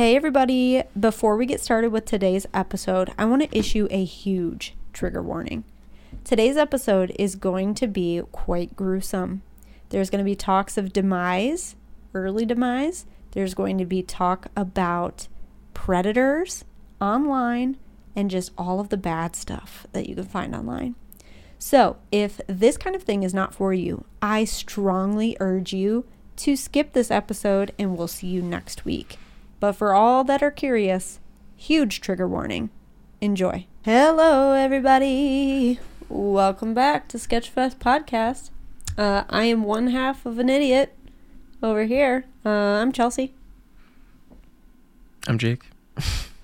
Hey, everybody. Before we get started with today's episode, I want to issue a huge trigger warning. Today's episode is going to be quite gruesome. There's going to be talks of demise, early demise. There's going to be talk about predators online and just all of the bad stuff that you can find online. So, if this kind of thing is not for you, I strongly urge you to skip this episode and we'll see you next week. But for all that are curious, huge trigger warning. Enjoy. Hello, everybody. Welcome back to Sketchfest Podcast. Uh, I am one half of an idiot over here. Uh, I'm Chellsea. I'm Jake.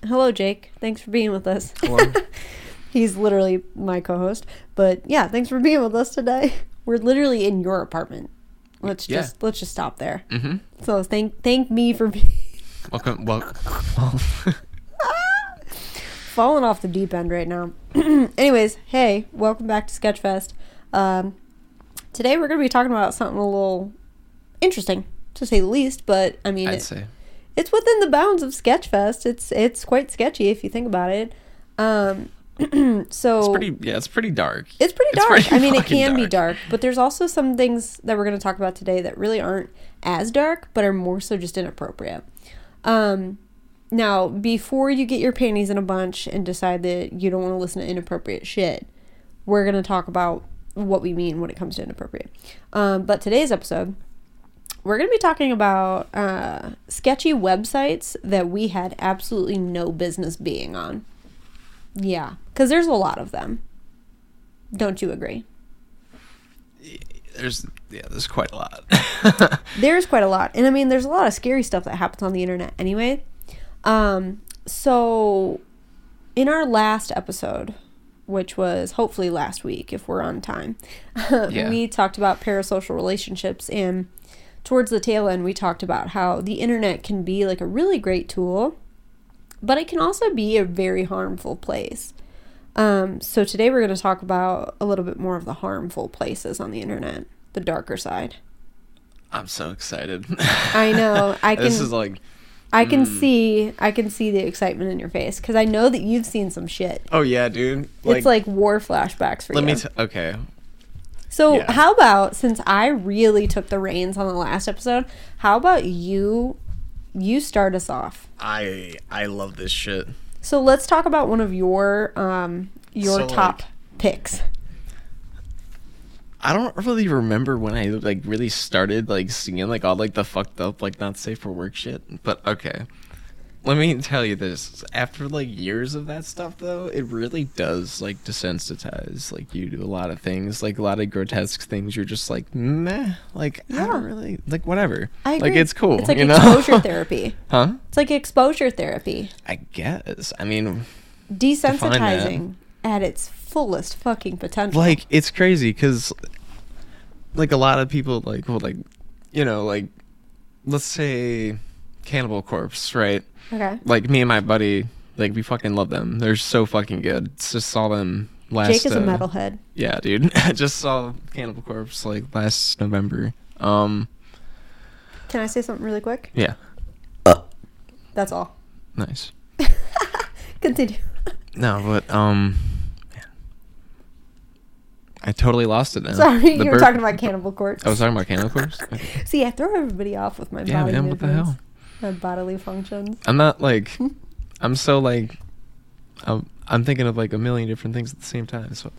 Hello, Jake. Thanks for being with us. Hello. He's literally my co-host. But yeah, thanks for being with us today. We're literally in your apartment. Let's Yeah. just let's just stop there. mm-hmm. So thank thank me for being Welcome. Well falling off the deep end right now. Anyways, hey, welcome back to Sketchfest. Um, today we're going to be talking about something a little interesting, to say the least. But I mean, I'd it- say. it's within the bounds of Sketchfest. It's it's quite sketchy if you think about it. Um, so It's pretty. Yeah, it's pretty dark. It's pretty It's dark. pretty I mean, it can be dark. dark, but there's also some things that we're going to talk about today that really aren't as dark, but are more so just inappropriate. Um, now, before you get your panties in a bunch and decide that you don't want to listen to inappropriate shit, we're going to talk about what we mean when it comes to inappropriate. Um, but today's episode, we're going to be talking about uh, sketchy websites that we had absolutely no business being on. Yeah, because there's a lot of them. Don't you agree? There's yeah, there's quite a lot. There's quite a lot. And I mean, there's a lot of scary stuff that happens on the internet anyway. Um, so in our last episode, which was hopefully last week if we're on time, Yeah. we talked about parasocial relationships and towards the tail end we talked about how the internet can be like a really great tool, but it can also be a very harmful place. Um, so today we're going to talk about a little bit more of the harmful places on the internet, the darker side. I'm so excited. I know. I can This is like. I can Mm. see I can see the excitement in your face cuz I know that you've seen some shit. Oh yeah, dude. it's like war flashbacks for Let you. me. T- okay. so, yeah. how about since I really took the reins on the last episode, how about you you start us off? I I love this shit. So, let's talk about one of your um your So, top like- picks. I don't really remember when I like really started like seeing like all like the fucked up like not safe for work shit. But okay. Let me tell you this. After like years of that stuff though, it really does like desensitize like you do a lot of things. Like a lot of grotesque things you're just like meh. Like I don't really like whatever. I agree. Like it's cool. It's like you know? exposure therapy. huh? It's like exposure therapy. I guess. I mean Desensitizing at its fullest fucking potential. like it's crazy because like a lot of people like well like you know like let's say cannibal corpse right okay. like me and my buddy like we fucking love them they're so fucking good just saw them last Jake is a uh, metalhead. yeah dude i just saw cannibal corpse like last november um Can I say something really quick? yeah That's all. nice Continue. no but um i totally lost it now Sorry, The you were burp- talking about Cannibal Corpse. i was talking about cannibal corpse Okay. See, I throw everybody off with my yeah body man what the hell my bodily functions. I'm not like I'm so like I'm, I'm thinking of like a million different things at the same time. So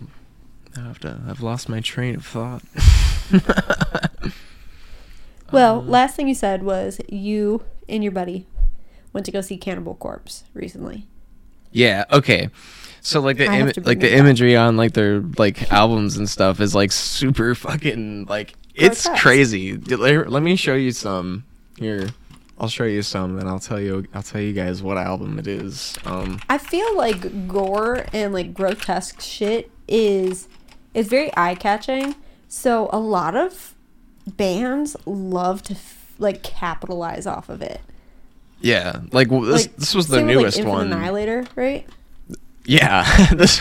I have to I've lost my train of thought. Well, Um, last thing you said was you and your buddy went to go see Cannibal Corpse recently. yeah, okay. So like the Im- like the it up. imagery on like their like albums and stuff is like super fucking like it's Grotesque. crazy. Let me show you some here. I'll show you some and I'll tell you I'll tell you guys what album it is. Um I feel like gore and like grotesque shit is is very eye catching. So a lot of bands love to f- like capitalize off of it. yeah, like w- this Like, this was the same with, like, newest one. Annihilator, right? Yeah, this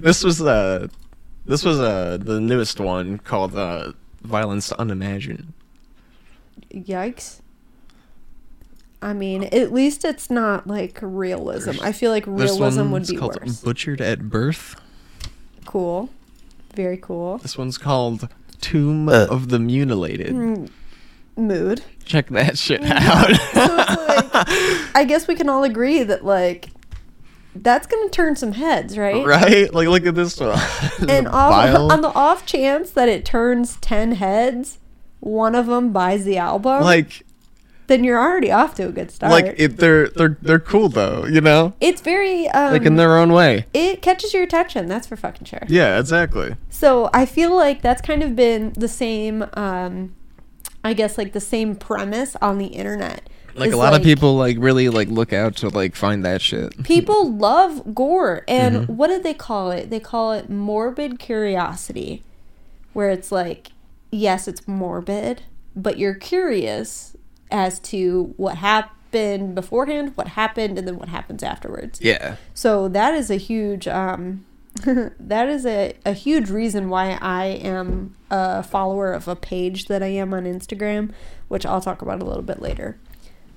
this was uh this was uh the newest one called uh Violence Unimagined. Yikes. I mean, at least it's not like realism. I feel like This realism would one's be called worse. Butchered at Birth. Cool. Very cool. This one's called Tomb of the Mutilated. Mm, Mood. Check that shit out. So like, I guess we can all agree that like that's gonna turn some heads, right? right? Like, look at this one. And off, on the off chance that it turns ten heads, one of them buys the album. like, then you're already off to a good start. like it, they're they're they're cool though, you know, it's very um, like in their own way. it catches your attention. That's for fucking sure. Yeah, exactly. So I feel like that's kind of been the same. Um, I guess like the same premise on the internet. Like Is, a lot of people like really like look out to like find that shit. people love gore and Mm-hmm. what did they call it they call it morbid curiosity where it's like yes it's morbid but you're curious as to what happened beforehand what happened and then what happens afterwards Yeah. so that is a huge um that is a, a huge reason why i am a follower of a page that i am on instagram which i'll talk about a little bit later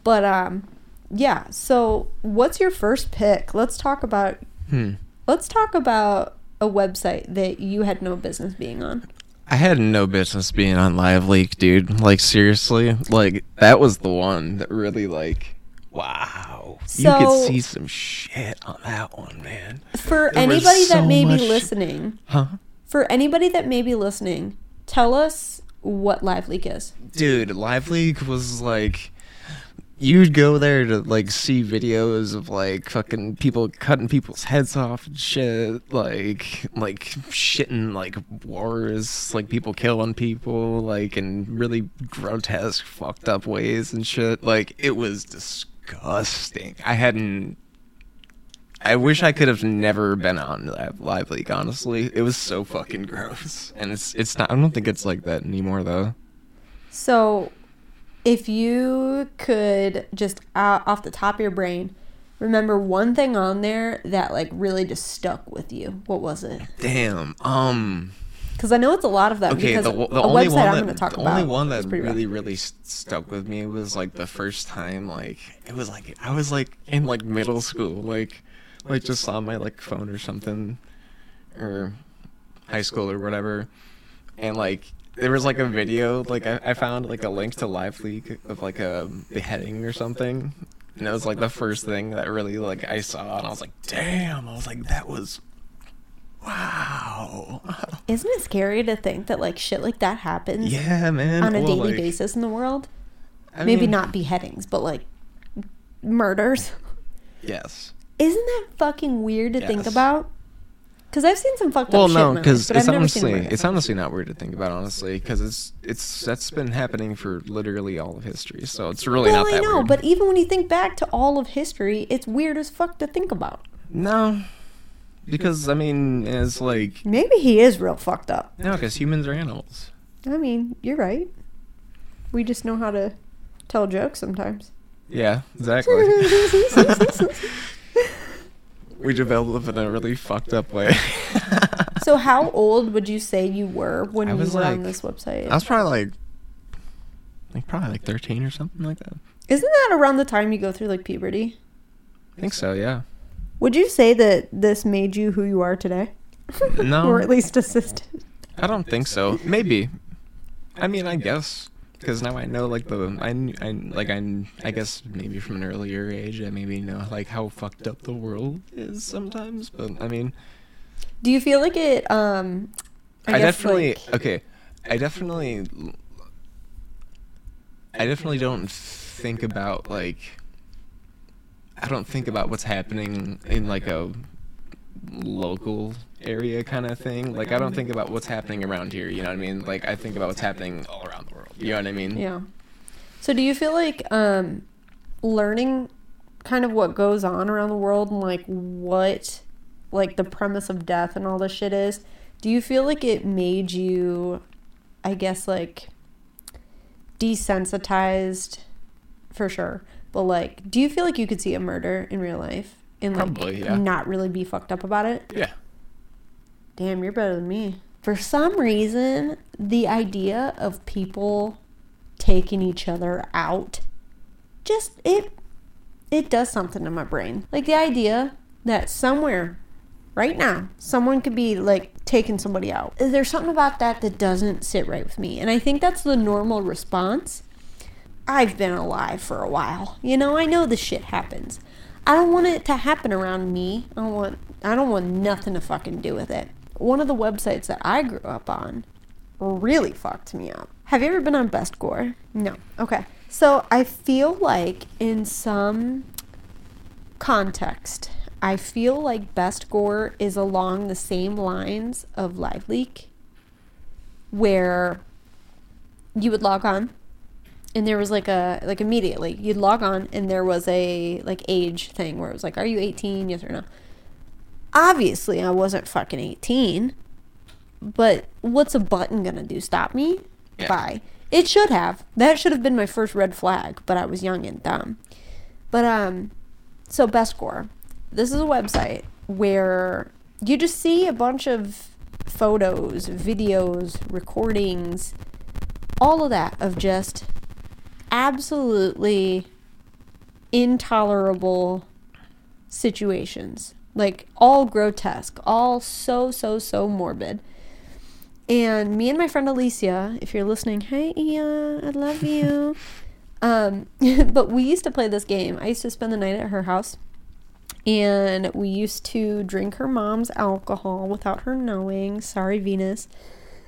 but um yeah so what's your first pick let's talk about Hmm. let's talk about a website that you had no business being on I had no business being on Live Leak, dude. Like seriously, like that was the one that really like, wow, you could see some shit on that one, man. for There anybody that may much- be listening Huh? for anybody that may be listening tell us what live leak is Dude, Live Leak was like you'd go there to like see videos of like fucking people cutting people's heads off and shit, like like shitting like wars, like people killing people, like in really grotesque, fucked up ways and shit. Like it was disgusting. I hadn't I wish I could have never been on Live, Live Leak, honestly. It was so fucking gross. And it's it's not I don't think it's like that anymore though. So, if you could just uh, off the top of your brain remember one thing on there that like really just stuck with you, what was it? Damn. Um. Because I know it's a lot of them. Okay. because The, the only website one I'm that going to talk the about. only one that pretty rough. really really stuck with me was like the first time like it was like I was like in like middle school like like just on my like phone or something or high school or whatever and like there was like a video like I, I found like a link to live leak of like a beheading or something and it was like the first thing that really like I saw and I was like damn I was like that was wow Isn't it scary to think that like shit like that happens yeah man on a Well, daily like, basis in the world? I Maybe mean, not beheadings, but like murders. yes Isn't that fucking weird to think about? Because I've seen some fucked well up shit. no in my life, because it's I've never seen a honestly it's honestly not weird to think about honestly because it's it's that's been happening for literally all of history so it's really Well, not I that know, weird but even when you think back to all of history, it's weird as fuck to think about. no because i mean it's like Maybe he is real fucked up. no because humans are animals I mean, you're right. We just know how to tell jokes sometimes. yeah exactly we develop in a really fucked up way so, how old would you say you were when I you were was on this website? i was probably like like probably like 13 or something like that Isn't that around the time you go through like puberty? i think so yeah Would you say that this made you who you are today? No. or at least assisted. I don't think so. Maybe. I mean, I guess because now I know like the I, I like I I guess maybe from an earlier age I maybe know like how fucked up the world is sometimes. But I mean, Do you feel like it? Um, I, I, guess, definitely like- okay. I definitely I definitely don't think about like I don't think about what's happening in like a local area kind of thing. Like I don't think about what's happening around here, you know what I mean? Like I think about what's happening all around the world. You know what I mean? Yeah. So do you feel like um learning kind of what goes on around the world and like what like the premise of death and all this shit is, do you feel like it made you I guess like desensitized for sure. But like do you feel like you could see a murder in real life and like Probably, yeah. not really be fucked up about it? Yeah. Damn, you're better than me. For some reason, the idea of people taking each other out just it it does something to my brain. Like the idea that somewhere right now someone could be like taking somebody out. There's something about that that doesn't sit right with me. And I think that's the normal response. I've been alive for a while. You know, I know this shit happens. I don't want it to happen around me. I don't want I don't want nothing to fucking do with it. One of the websites that I grew up on really fucked me up. Have you ever been on Best Gore? No. Okay. So I feel like in some context, I feel like Best Gore is along the same lines of Live Leak, where you would log on and there was like a like immediately you'd log on and there was a like age thing where it was like are you 18 yes or no obviously i wasn't fucking 18 but what's a button gonna do? Stop me? Yeah. bye. It should have. That should have been my first red flag but i was young and dumb. But um so Best Gore. This is a website where you just see a bunch of photos videos recordings all of that of just absolutely intolerable situations. Like all grotesque, all so, so, so morbid. And me and my friend Alicia, if you're listening, hey Ia, I love you. um, but we used to play this game. I used to spend the night at her house. And we used to drink her mom's alcohol without her knowing. Sorry, Venus.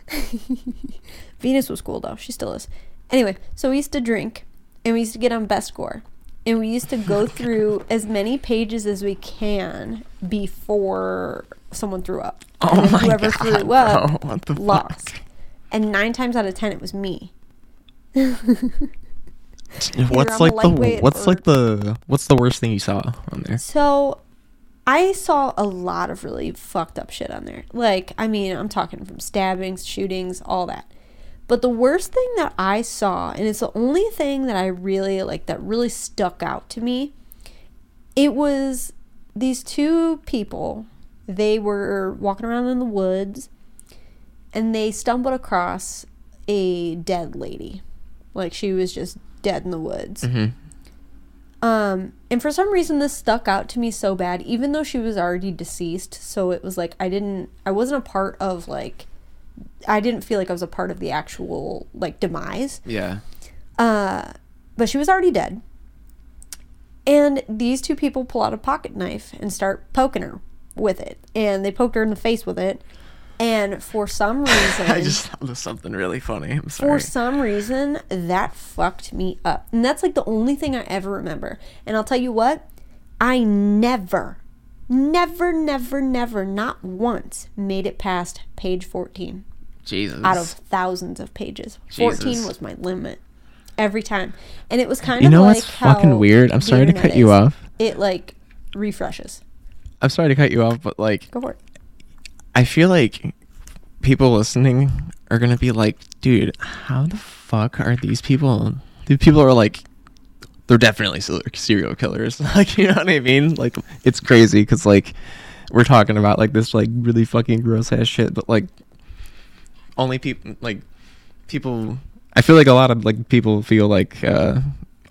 Venus was cool though. She still is. Anyway, so we used to drink and we used to get on Best Gore. And we used to go oh through as many pages as we can before someone threw up. Oh and my whoever God, threw up bro. What the lost. fuck? And nine times out of ten it was me. What's like the what's or- like the what's the worst thing you saw on there? So I saw a lot of really fucked up shit on there. Like, I mean, I'm talking from stabbings, shootings, all that. But the worst thing that I saw, and it's the only thing that I really like that really stuck out to me, it was these two people. They were walking around in the woods and they stumbled across a dead lady. Like she was just dead in the woods. hmm Um, and for some reason, this stuck out to me so bad, even though she was already deceased. So it was like I didn't, I wasn't a part of like, I didn't feel like I was a part of the actual like demise. Yeah. Uh, but she was already dead. And these two people pull out a pocket knife and start poking her with it, and they poked her in the face with it. And for some reason, I just thought of something really funny. I'm for some reason that fucked me up and that's like the only thing i ever remember and i'll tell you what i never never never never not once made it past page 14 Jesus. out of thousands of pages 14 was my limit every time and it was kind You of know like what's fucking weird? I'm sorry to cut you off. it like refreshes I'm sorry to cut you off, but like go for it I feel like people listening are gonna be like, dude, how the fuck are these people? These people are like, they're definitely serial killers. like, you know what I mean? Like, it's crazy because like we're talking about like this like really fucking gross ass shit, but like only people like people. I feel like a lot of like people feel like uh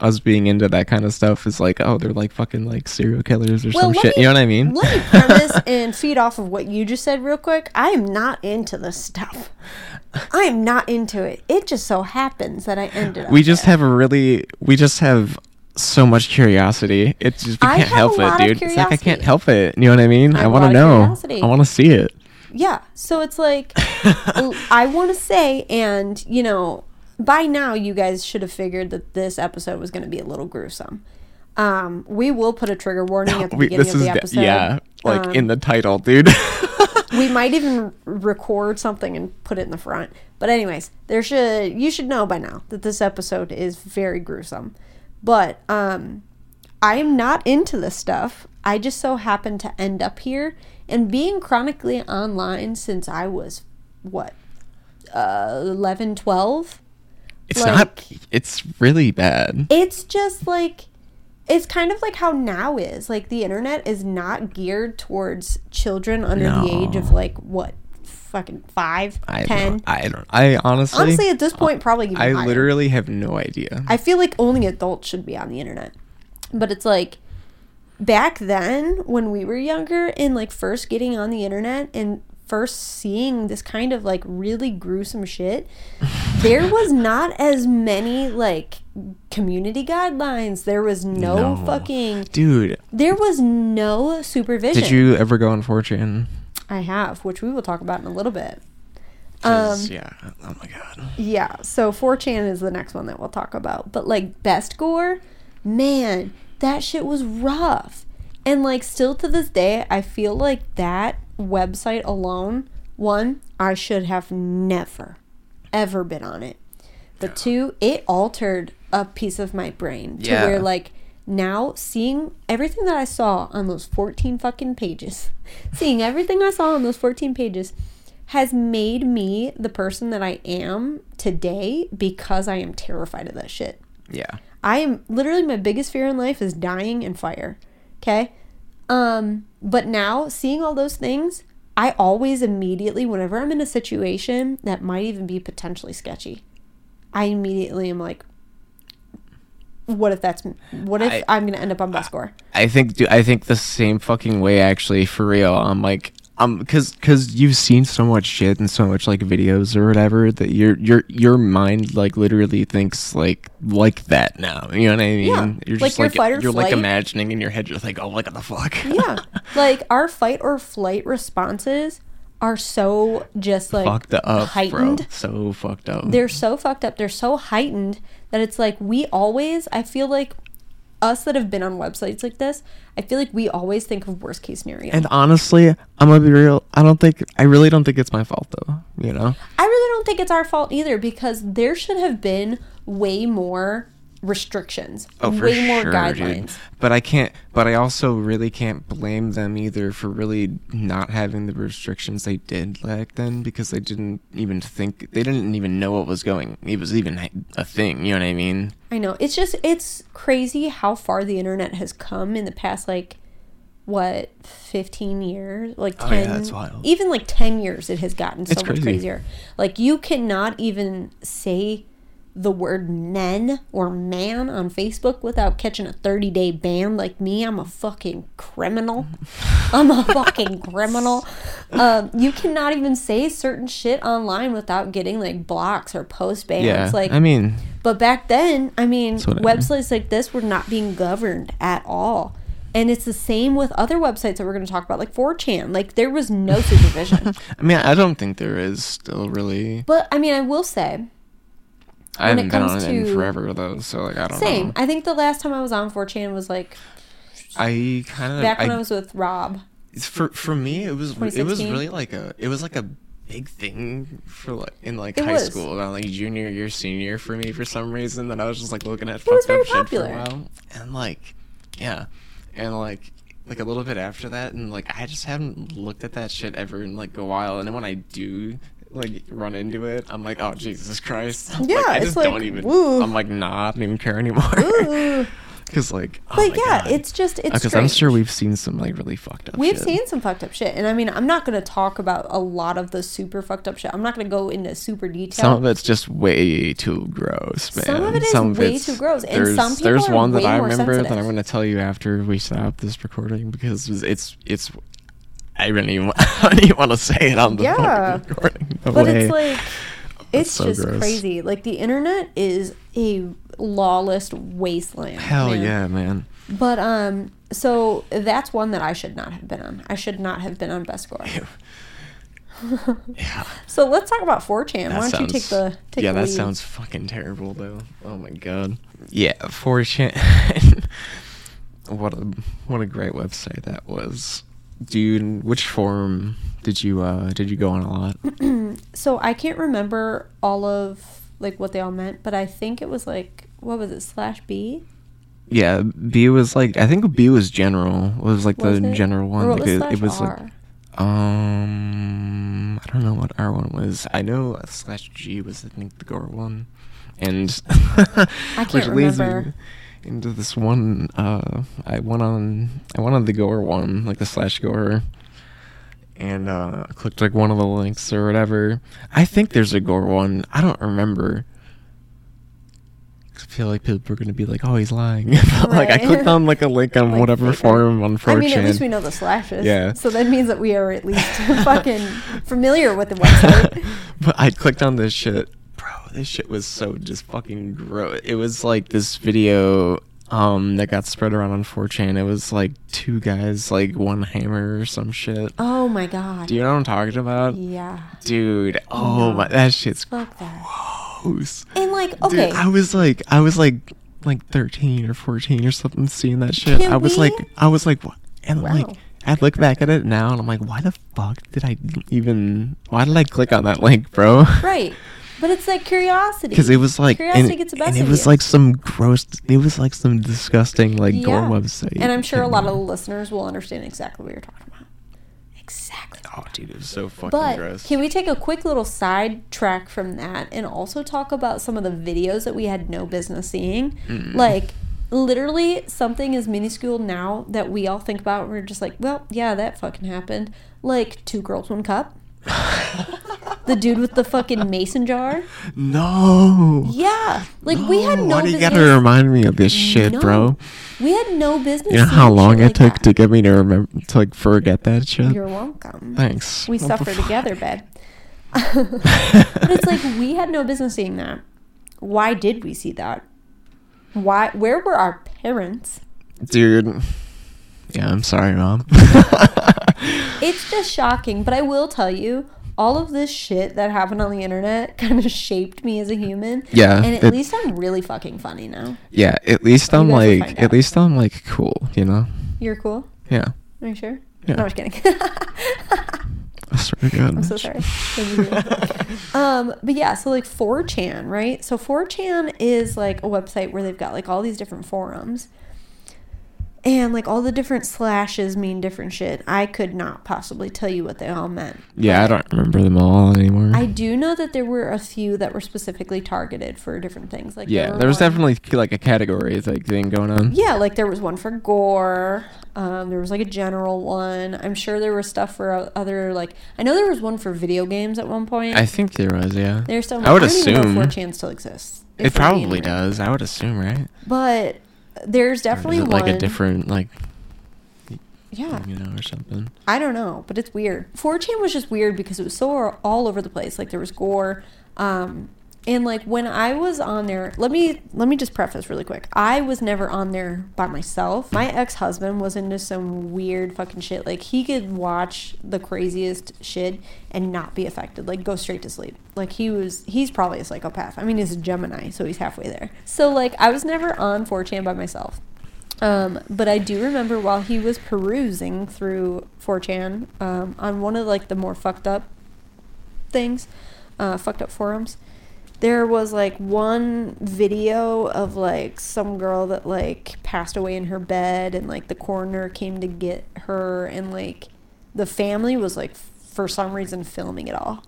us being into that kind of stuff is like, oh, they're like fucking like serial killers or Well, some shit. me- you know what I mean? Let me premise and feed off of what you just said real quick. I am not into this stuff. I am not into it. It just so happens that I ended up. we just there. have a really we just have so much curiosity it's just we I can't help it dude it's like i can't help it you know what i mean I i, want to know curiosity. i want to see it Yeah. So it's like, I want to say, and, you know, by now you guys should have figured that this episode was going to be a little gruesome. Um, we will put a trigger warning at the beginning of the de- episode. yeah like Um, in the title dude we might even record something and put it in the front. But anyways, there should you should know by now that this episode is very gruesome. But um I am not into this stuff. I just so happen to end up here and being chronically online since I was what uh 11 12 it's like- not it's really bad it's just like it's kind of like how now is like the internet is not geared towards children under the age of like what fucking five, I ten. Don't, I don't. I honestly. Honestly, at this point, probably I higher. literally have no idea. I feel like only adults should be on the internet. But it's like back then when we were younger and like first getting on the internet and first seeing this kind of like really gruesome shit, there was not as many like community guidelines. There was no, No. fucking Dude, there was no supervision. did you ever go on 4chan? I have, which we will talk about in a little bit. Um, yeah. Oh my god. Yeah, so 4chan is the next one that we'll talk about. But like Best Gore, man, that shit was rough. And like still to this day, I feel like that website alone, one, I should have never ever been on it. But two, it altered a piece of my brain to Yeah. where like now seeing everything that I saw on those 14 fucking pages, seeing everything I saw on those 14 pages has made me the person that I am today because I am terrified of that shit. Yeah. I am literally my biggest fear in life is dying in fire. Okay? Um, but now seeing all those things, I always immediately whenever I'm in a situation that might even be potentially sketchy, I immediately am like what if that's what if I- am going to end up on Best Gore? I think dude, I think the same fucking way actually for real. I'm like um cuz cuz you've seen so much shit and so much like videos or whatever that your your your mind like literally thinks like like that now. You know what I mean? Yeah. You're Like just your like fight or you're like imagining in your head you're like, "Oh, what the fuck?" Yeah. like our fight or flight responses are so just like fucked up, heightened. bro. So fucked up. they're so fucked up. They're so heightened that it's like we always, I feel like us that have been on websites like this, I feel like we always think of worst case scenario. and honestly, I'm gonna be real. I don't think I really don't think it's my fault though. You know? I really don't think it's our fault either because there should have been way more restrictions, Oh, for way more sure, guidelines. dude. But I can't. But I also really can't blame them either for really not having the restrictions they did back then because they didn't even think they didn't even know what was going. It was even a thing. You know what I mean? I know. It's just it's crazy how far the internet has come in the past like what 15 years like 10 Oh, yeah, that's wild. even like 10 years it has gotten so It's much crazy. crazier like you cannot even say the word men or man on facebook without catching a 30 day ban like me i'm a fucking criminal i'm a fucking criminal um, you cannot even say certain shit online without getting like blocks or post bans Yeah. like I mean, but back then, I mean, websites like this were not being governed at all. And it's the same with other websites that we're going to talk about, like 4chan. Like, there was no supervision. I mean, I don't think there is still really. but, I mean, I will say, I haven't been on it in forever though, so like I don't same. know. I think the last time I was on 4chan was like I kind of back when I, I was with Rob. For for me it was it was really like a it was like a big thing for like in like It high was. school around like junior year senior for me for some reason that I was just like looking at was fucked very up shit for a while and like yeah and like like a little bit after that and like I just haven't looked at that shit ever in like a while and then when I do like run into it I'm like oh Jesus Christ Yeah, like, I just like, don't even woo. I'm like nah I don't even care anymore because like oh But yeah, God. it's just, it's because I'm sure we've seen some like really fucked up We've shit. seen some fucked up shit. And I mean, I'm not going to talk about a lot of the super fucked up shit. I'm not going to go into super detail. Some of it's just way too gross, man. Some of it is way too gross, and there's, some people there's are one that I remember that I'm going to tell you after we stop this recording because it's it's. I don't even, I don't even want to say it on the Yeah. recording. No but way. it's like it's so just gross. crazy like the internet is a lawless wasteland hell man. yeah, man. but um so that's one that i should not have been on i should not have been on Best Gore Yeah. so let's talk about 4chan That why don't you take the take yeah, the that lead. sounds fucking terrible though. Oh my god. Yeah, 4chan. what a what a great website that was. Dude, which forum did you uh did you go on a lot? so i can't remember all of like what they all meant but i think it was like what was it slash b Yeah, B was like I think B was general. Was like Was the it? general one. Like was it, it was R? like um I don't know what R one was. I know slash G was I think the Gore one, and I can't remember. Into this one. Uh, I went on I went on the Gore one like the slash Gore, and uh, clicked like one of the links or whatever. I think there's a gore one. I don't remember. I feel like people are gonna be like, "Oh, he's lying." But, like I clicked on like a link on Like, whatever forum on 4chan. I mean, at least we know the slashes. Yeah. So that means that we are at least fucking familiar with the website. but I clicked on this shit. This shit was so just fucking gross. It was like this video um that got spread around on 4chan. It was like two guys, like one hammer or some shit. Oh my god. Do you know what I'm talking about? Yeah. Dude, oh No. my, that shit's Fuck that. gross. And like, Dude, okay. I was like, I was like, like 13 or 14 or something, seeing that shit. Can I was we- like, I was like, what? And Wow. like, I look back at it now, and I'm like, why the fuck did I even? Why did I click on that link, bro? right. But it's like curiosity. Because it was like, Curiosity and, gets the best and it of was you. like some gross. It was like some disgusting like gore website. And I'm sure a lot of the listeners will understand exactly what you're talking about. Exactly. Oh, dude, it was so fucking But gross. can we take a quick little side track from that and also talk about some of the videos that we had no business seeing? Mm. Like, literally, something is minuscule now that we all think about. We're just like, well, yeah, that fucking happened. Like, two girls, one cup. the dude with the fucking mason jar. no. Yeah. Like, we had no Why do you business. gotta remind me of this shit, No. bro? we had no business. You know how long it like took that. to get me to remember to like forget that shit? You're welcome. Thanks. We What suffer together, babe. but it's like we had no business seeing that. Why did we see that? Why? Where were our parents? Dude. Yeah, I'm sorry, mom. It's just shocking. But I will tell you, all of this shit that happened on the internet kind of shaped me as a human. Yeah, And at it- least I'm really fucking funny now. yeah, at least I'm like, at least I'm like cool, you know? You're cool. Yeah. Are you sure? Yeah. No, I'm just kidding. I swear to God. I'm so sorry. um, but yeah, so like 4chan, right? So 4chan is like a website where they've got like all these different forums. And like all the different slashes mean different shit. I could not possibly tell you what they all meant. Yeah, I don't remember them all anymore. I do know that there were a few that were specifically targeted for different things. Like yeah, were there was one- definitely like a category like thing going on. Yeah, like there was one for gore. Um, there was like a general one. I'm sure there was stuff for other like. I know there was one for video games at one point. I think there was, yeah. There's still. I would don't assume. if 4chan still exists. It probably does. I would assume, right? But there's definitely is it one. like a different like Yeah, you know or something. I don't know, but it's weird. 4chan was just weird because it was so all over the place. Like there was gore, um, and like when I was on there, let me let me just preface really quick. I was never on there by myself. My ex husband was into some weird fucking shit. Like he could watch the craziest shit and not be affected. Like go straight to sleep. Like he was he's probably a psychopath. I mean he's a Gemini, so he's halfway there. So like I was never on 4chan by myself. Um, but I do remember while he was perusing through 4chan um, on one of like the more fucked up things, uh, fucked up forums, there was like one video of like some girl that like passed away in her bed and like the coroner came to get her and like the family was like for some reason filming it all.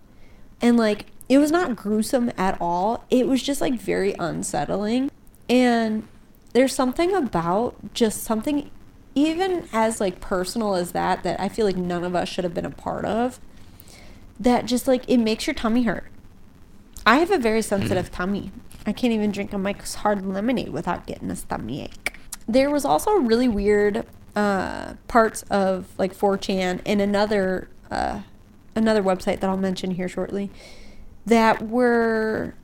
And like it was not gruesome at all. It was just like very unsettling. And there's something about just something even as like personal as that that I feel like none of us should have been a part of that just like it makes your tummy hurt. I have a very sensitive tummy. I can't even drink a Mike's Hard Lemonade without getting a tummy ache. There was also really weird uh, parts of like 4chan and another uh, another website that I'll mention here shortly that were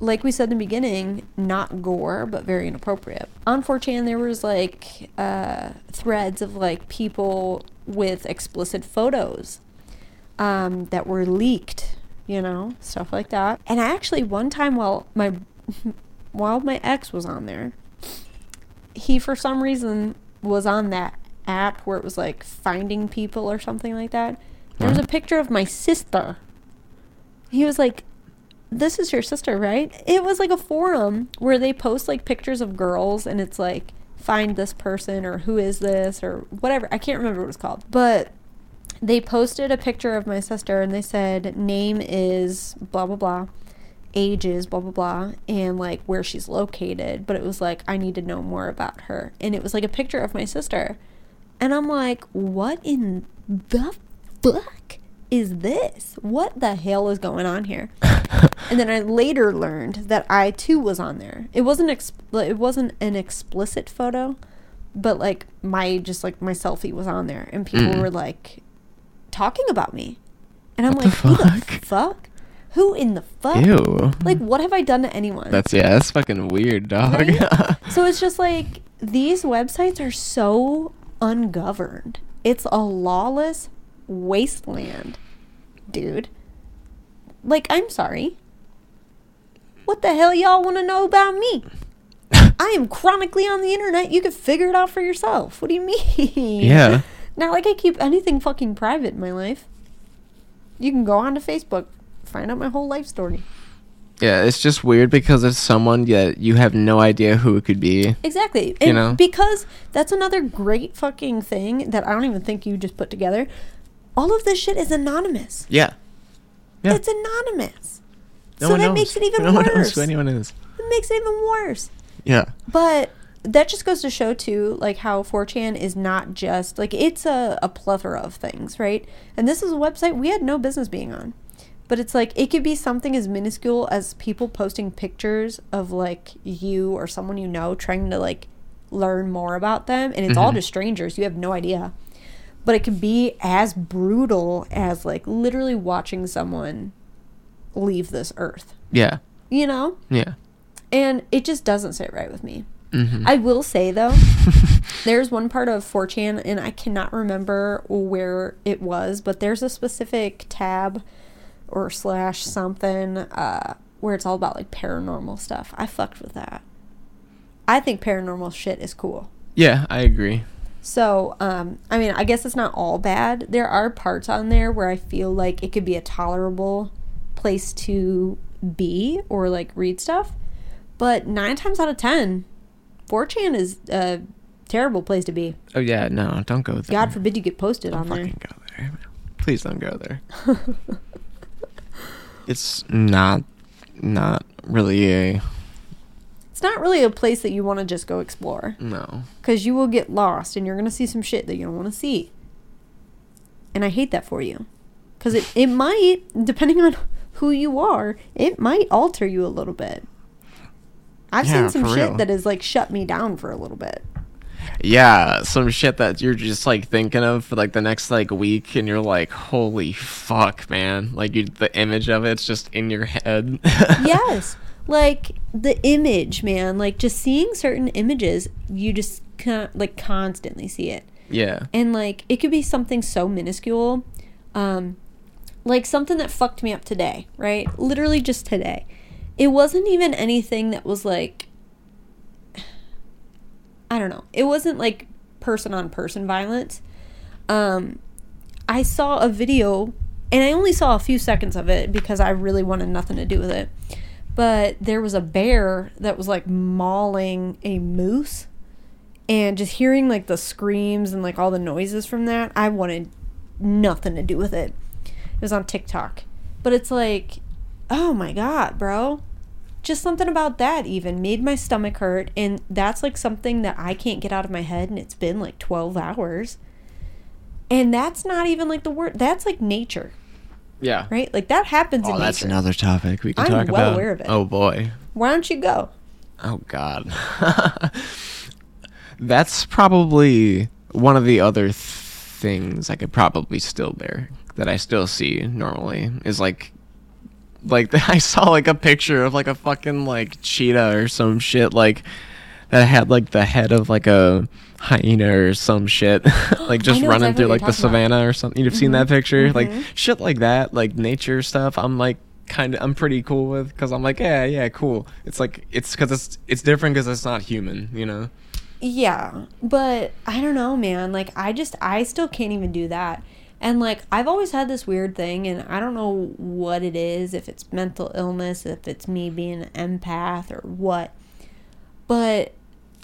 like we said in the beginning, not gore, but very inappropriate. On 4chan, there was like uh, threads of like people with explicit photos um, that were leaked, you know, stuff like that. And I actually one time while my while my ex was on there, he for some reason was on that app where it was like finding people or something like that. There was a picture of my sister. He was like, this is your sister, right? It was like a forum where they post like pictures of girls and it's like find this person or who is this or whatever. I can't remember what it's called. But they posted a picture of my sister and they said name is blah blah blah, age is blah blah blah, and like where she's located. But it was like I need to know more about her. And it was like a picture of my sister. And I'm like, what in the fuck is this? What the hell is going on here? and then I later learned that I too was on there. It wasn't ex- it wasn't an explicit photo, but like my just like my selfie was on there, and people Mm. were like talking about me, and I'm What the like, who the fuck? fuck? Who in the fuck? Ew. Like, what have I done to anyone? That's yeah, that's fucking weird, dog. Right? so it's just like these websites are so ungoverned. It's a lawless wasteland, dude. Like, I'm sorry. What the hell y'all want to know about me? I am chronically on the internet. You can figure it out for yourself. What do you mean? Yeah. Not like I keep anything fucking private in my life. You can go onto Facebook, find out my whole life story. yeah, it's just weird because it's someone that you have no idea who it could be. Exactly. And know? because that's another great fucking thing that I don't even think you just put together. All of this shit is anonymous. Yeah. Yeah. It's anonymous. No so one that knows. makes it even no worse. one knows who anyone is. It makes it even worse. Yeah. But that just goes to show too, like how 4chan is not just like it's a, a plethora of things, right? And this is a website we had no business being on. But it's like it could be something as minuscule as people posting pictures of like you or someone you know trying to like learn more about them and it's all Mhm. just strangers, you have no idea. But it could be as brutal as like literally watching someone leave this earth. Yeah. You know? Yeah. And it just doesn't sit right with me. Hmm I will say though, there's one part of 4chan, and I cannot remember where it was, but there's a specific tab or slash something uh, where it's all about like paranormal stuff. I fucked with that. I think paranormal shit is cool. yeah, I agree. So, um, I mean, I guess it's not all bad. There are parts on there where I feel like it could be a tolerable place to be or like read stuff. But nine times out of ten, 4chan is a terrible place to be. Oh yeah, no, don't go there. God forbid you get posted don't on there. fucking go there. Please don't go there. it's not not really a It's not really a place that you want to just go explore no. because you will get lost and you're going to see some shit that you don't want to see. And I hate that for you because it, it might, depending on who you are, it might alter you a little bit. I've Yeah, seen some shit real. that has like shut me down for a little bit. Yeah, some shit that you're just like thinking of for like the next like week, and you're like, holy fuck, man! Like you, the image of it's just in your head. yes. Like the image, man. Like just seeing certain images, you just con- like constantly see it. Yeah. and like it could be something so minuscule um like something that fucked me up today right literally just today it wasn't even anything that was like i don't know. It wasn't like person on person violence. Um i saw a video and i only saw a few seconds of it because i really wanted nothing to do with it. But there was a bear that was like mauling a moose and just hearing like the screams and like all the noises from that i wanted nothing to do with it. It was on tiktok. But it's like oh my god bro just something about that even made my stomach hurt and that's like something that i can't get out of my head and it's been like 12 hours and that's not even like the word that's like nature Yeah. right like that happens oh, in nature. Oh, that's nature another topic we can I'm talk well about. aware of it. Oh boy. why don't you go Oh god. That's probably one of the other th- things I could probably still bear that I still see normally is like like I saw like a picture of like a fucking like cheetah or some shit like that had like the head of like a hyena or some shit like just running exactly through like the talking about. savannah or something you've seen that picture like mhm. shit like that like nature stuff i'm like kind of i'm pretty cool with because i'm like yeah yeah cool it's like it's because it's it's different because it's not human you know Yeah, but I don't know, man. Like I just I still can't even do that. And like I've always had this weird thing and I don't know what it is, if it's mental illness, if it's me being an empath or what. But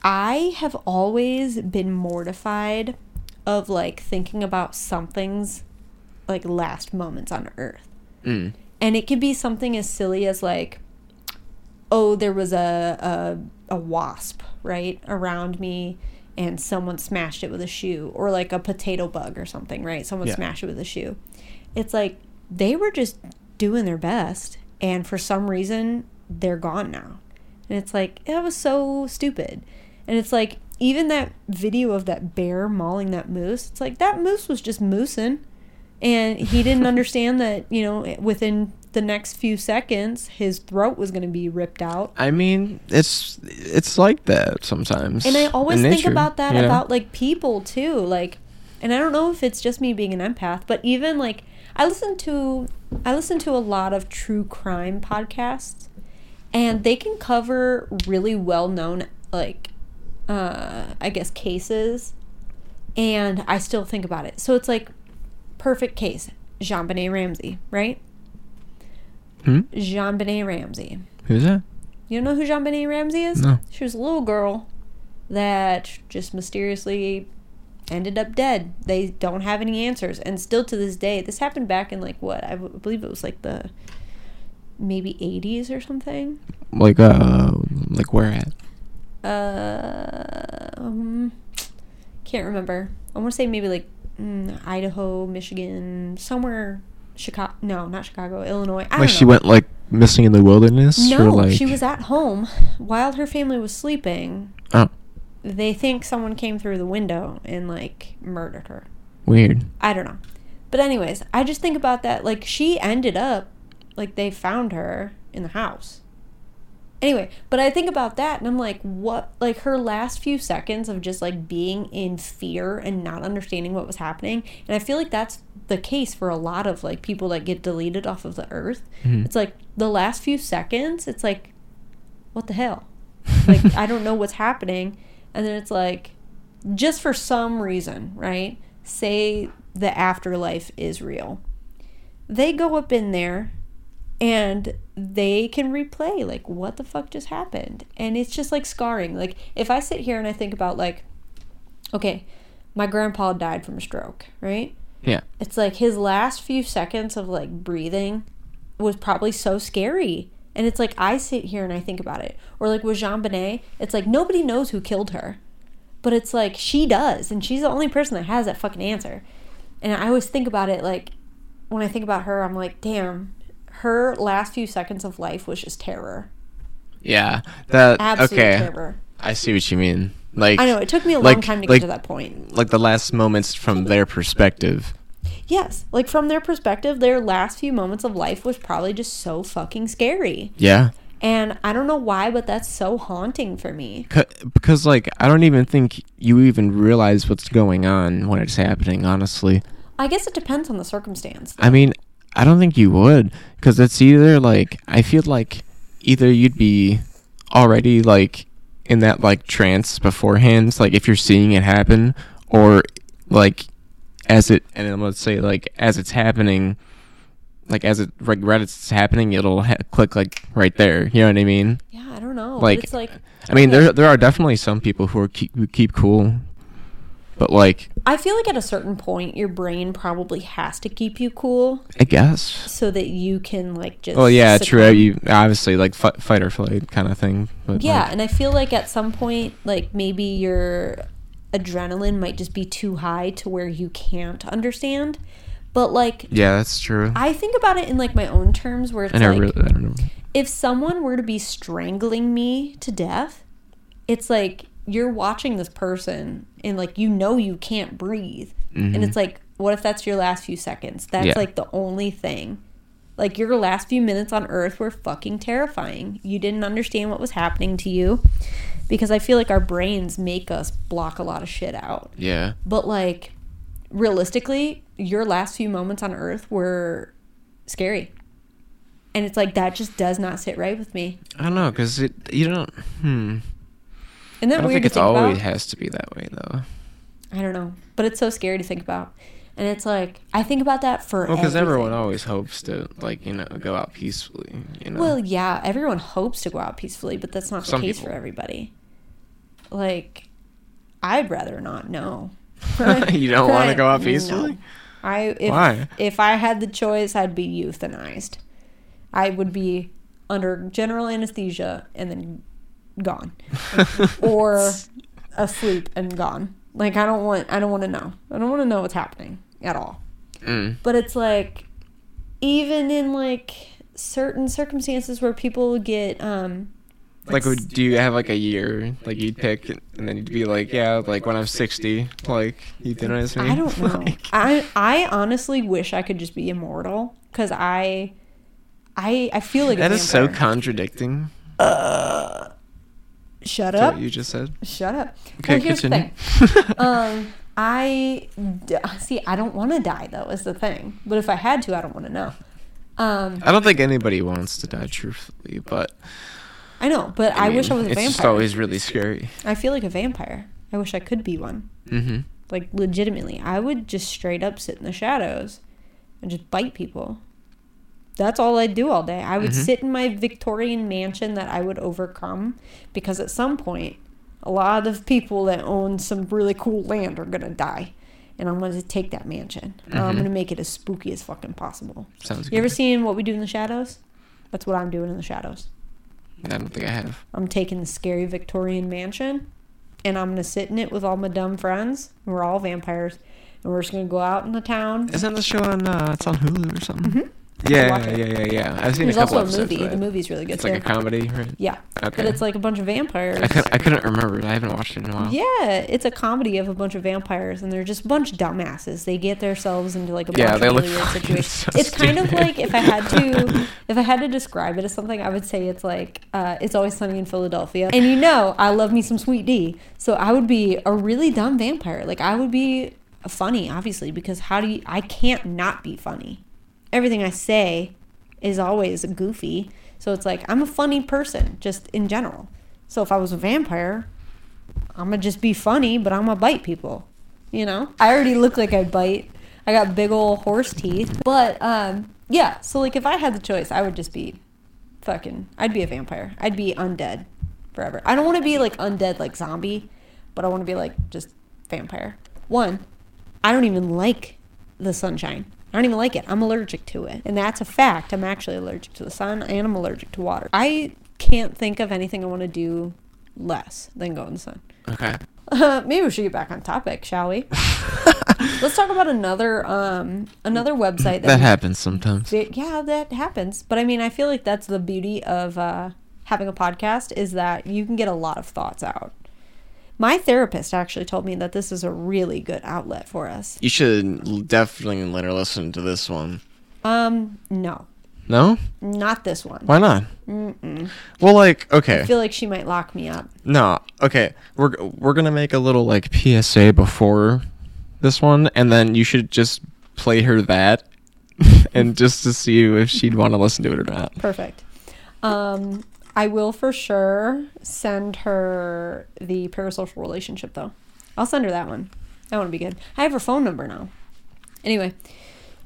I have always been mortified of like thinking about something's like last moments on earth. mm. And it could be something as silly as like, oh, there was a a, a wasp right around me, and someone smashed it with a shoe or like a potato bug or something, right? Someone Yeah. smashed it with a shoe. It's like they were just doing their best and for some reason they're gone now. And it's like that was so stupid. And it's like even that video of that bear mauling that moose, it's like that moose was just moosing and he didn't understand that, you know, within the next few seconds his throat was going to be ripped out. I mean, it's it's like that sometimes. And I always think nature, about that know? about like people too. Like, and I don't know if it's just me being an empath, but even like I listen to I listen to a lot of true crime podcasts, and they can cover really well known like uh, I guess cases, and I still think about it. So it's like perfect case JonBenét Ramsey, right? Hmm? JonBenét Ramsey. Who's that? You don't know who JonBenét Ramsey is? No. She was a little girl that just mysteriously ended up dead. They don't have any answers. And still to this day, this happened back in like what? I believe it was like the maybe 80s or something. Like uh, like where at? Uh, um, can't remember. I want to say maybe like mm, Idaho, Michigan, somewhere. Chicago? No, not Chicago. Illinois. I Like don't she went like missing in the wilderness. or No, like... she was at home while her family was sleeping. Oh, They think someone came through the window and like murdered her. weird. I don't know. But anyways, I just think about that like she ended up like they found her in the house. Anyway, but I think about that and I'm like what like her last few seconds of just like being in fear and not understanding what was happening. And I feel like that's the case for a lot of like people that get deleted off of the earth. Mhm. It's like the last few seconds, it's like what the hell? Like I don't know what's happening. And then it's like just for some reason, right? Say the afterlife is real. They go up in there and they can replay like what the fuck just happened. And it's just like scarring. Like if I sit here and I think about like okay, my grandpa died from a stroke, right? Yeah. It's like his last few seconds of like breathing was probably so scary. And it's like I sit here and I think about it. Or like with JonBenét, it's like nobody knows who killed her. But it's like she does, and she's the only person that has that fucking answer. And I always think about it like when I think about her, I'm like, damn, her last few seconds of life was just terror. Yeah. That Absolute okay. terror. I see what you mean. Like I know it took me a long time to like- get to that point. like the last moments from their perspective. Yes, like from their perspective, their last few moments of life was probably just so fucking scary. Yeah. And I don't know why, but that's so haunting for me. Because like I don't even think you even realize what's going on when it's happening. Honestly, I guess it depends on the circumstance. I mean, I don't think you would, because it's either like I feel like either you'd be already like in that like trance beforehand, like if you're seeing it happen, or like as it and then let's say like as it's happening, like as it like right as it's happening, it'll ha- click like right there. You know what I mean? Yeah, I don't know. Like, it's like I mean, okay. there there are definitely some people who are keep who keep cool, but like I feel like at a certain point, your brain probably has to keep you cool I guess. so that you can like just. Oh yeah, true. You obviously like fi- fight or flight kind of thing. But Yeah, like, and I feel like at some point, like maybe your adrenaline might just be too high to where you can't understand. But like, yeah, that's true. I think about it in like my own terms, where it's I never like really, I don't know. if someone were to be strangling me to death, it's like you're watching this person and like you know you can't breathe. And Mhm. it's like, what if that's your last few seconds? That's Yeah. like the only thing. Like your last few minutes on earth were fucking terrifying. You didn't understand what was happening to you because I feel like our brains make us block a lot of shit out. Yeah, But like realistically, your last few moments on earth were scary. And it's like that just does not sit right with me. I don't know because it you don't. Hmm. Isn't I don't weird think it's think always about? has to be that way though. I don't know, but it's so scary to think about. And it's like I think about that for Well, because everyone always hopes to like you know go out peacefully. You know. Well, yeah, everyone hopes to go out peacefully, but that's not the case people. for everybody. Like, I'd rather not know. you don't want to go out No. peacefully. I if Why? if I had the choice, I'd be euthanized. I would be under general anesthesia and then gone, or asleep and gone. Like I don't want I don't want to know. I don't want to know what's happening at all. Mm. But it's like even in like certain circumstances where people get um Like, would, do you have like a year, like you'd pick, and then you'd be like, yeah, like when I'm 60, like euthanize me? I don't know. Like- I I honestly wish I could just be immortal cuz I I I feel like a that is so vampire. contradicting. Shut up. what you just said. Shut up. Okay, well, here's continue. the thing. um, I d- see. I don't want to die though. Is the thing. But if I had to, I don't want to know. Um, I don't think anybody wants to die truthfully, but I know, but I, wish I was a it's vampire. just always really scary. I feel like a vampire. I wish I could be one. Mm-hmm. Like legitimately, I would just straight up sit in the shadows and just bite people. That's all I'd do all day. I would Mhm. sit in my Victorian mansion that I would overcome because at some point, a lot of people that own some really cool land are gonna die, and I'm gonna take that mansion. and I'm Mhm. gonna make it as spooky as fucking possible. Sounds You good. ever seen what we do in the shadows? That's what I'm doing in the shadows. I don't think I have. I'm taking the scary Victorian mansion and I'm gonna sit in it with all my dumb friends. We're all vampires. And we're just gonna go out in the town. Isn't the show on? Uh, it's on Hulu or something. Mhm. Yeah, yeah, yeah, yeah, yeah. I've seen There's a couple also a episodes. movie. of The that. movie's really good It's too. like a comedy, right? yeah. Okay. But it's like a bunch of vampires. I, could, I couldn't remember. I haven't watched it in a while. Yeah, it's a comedy of a bunch of vampires, and they're just a bunch of dumbasses. They get themselves into like a bunch Yeah, of they really weird fucking situations. so it's kind of stupid. like if I had to, if I had to describe it as something, I would say it's like uh, it's always sunny in Philadelphia. And you know, I love me some Sweet Dee, so I would be a really dumb vampire. Like I would be funny, obviously, because how do you? I can't not be funny. Everything I say is always goofy. So it's like I'm a funny person, just in general. So if I was a vampire, I'm gonna just be funny, but I'm gonna bite people. You know, I already look like I bite. I got big old horse teeth. But um, yeah. So like, if I had the choice, I would just be fucking. I'd be a vampire. I'd be undead forever. I don't want to be like undead like zombie, but I want to be like just vampire. One, I don't even like the sunshine. I don't even like it. I'm allergic to it. And that's a fact. I'm actually allergic to the sun and I'm allergic to water. I can't think of anything I want to do less than go in the sun. Okay. Uh, maybe we should get back on topic, shall we? Let's talk about another um another website That we- happens sometimes. yeah, that happens. But I mean, I feel like that's the beauty of uh, having a podcast is that you can get a lot of thoughts out. My therapist actually told me that this is a really good outlet for us. You should definitely let her listen to this one. Um, no, No? not this one. Why not? Mm-mm. Well, like, okay. I feel like she might lock me up. No, okay. We're we're gonna make a little like PSA before this one, and then you should just play her that, and just to see if she'd want to listen to it or not. Perfect. Um, I will for sure send her the parasocial relationship though. I'll send her that one. That one would be good. I have her phone number now. Anyway,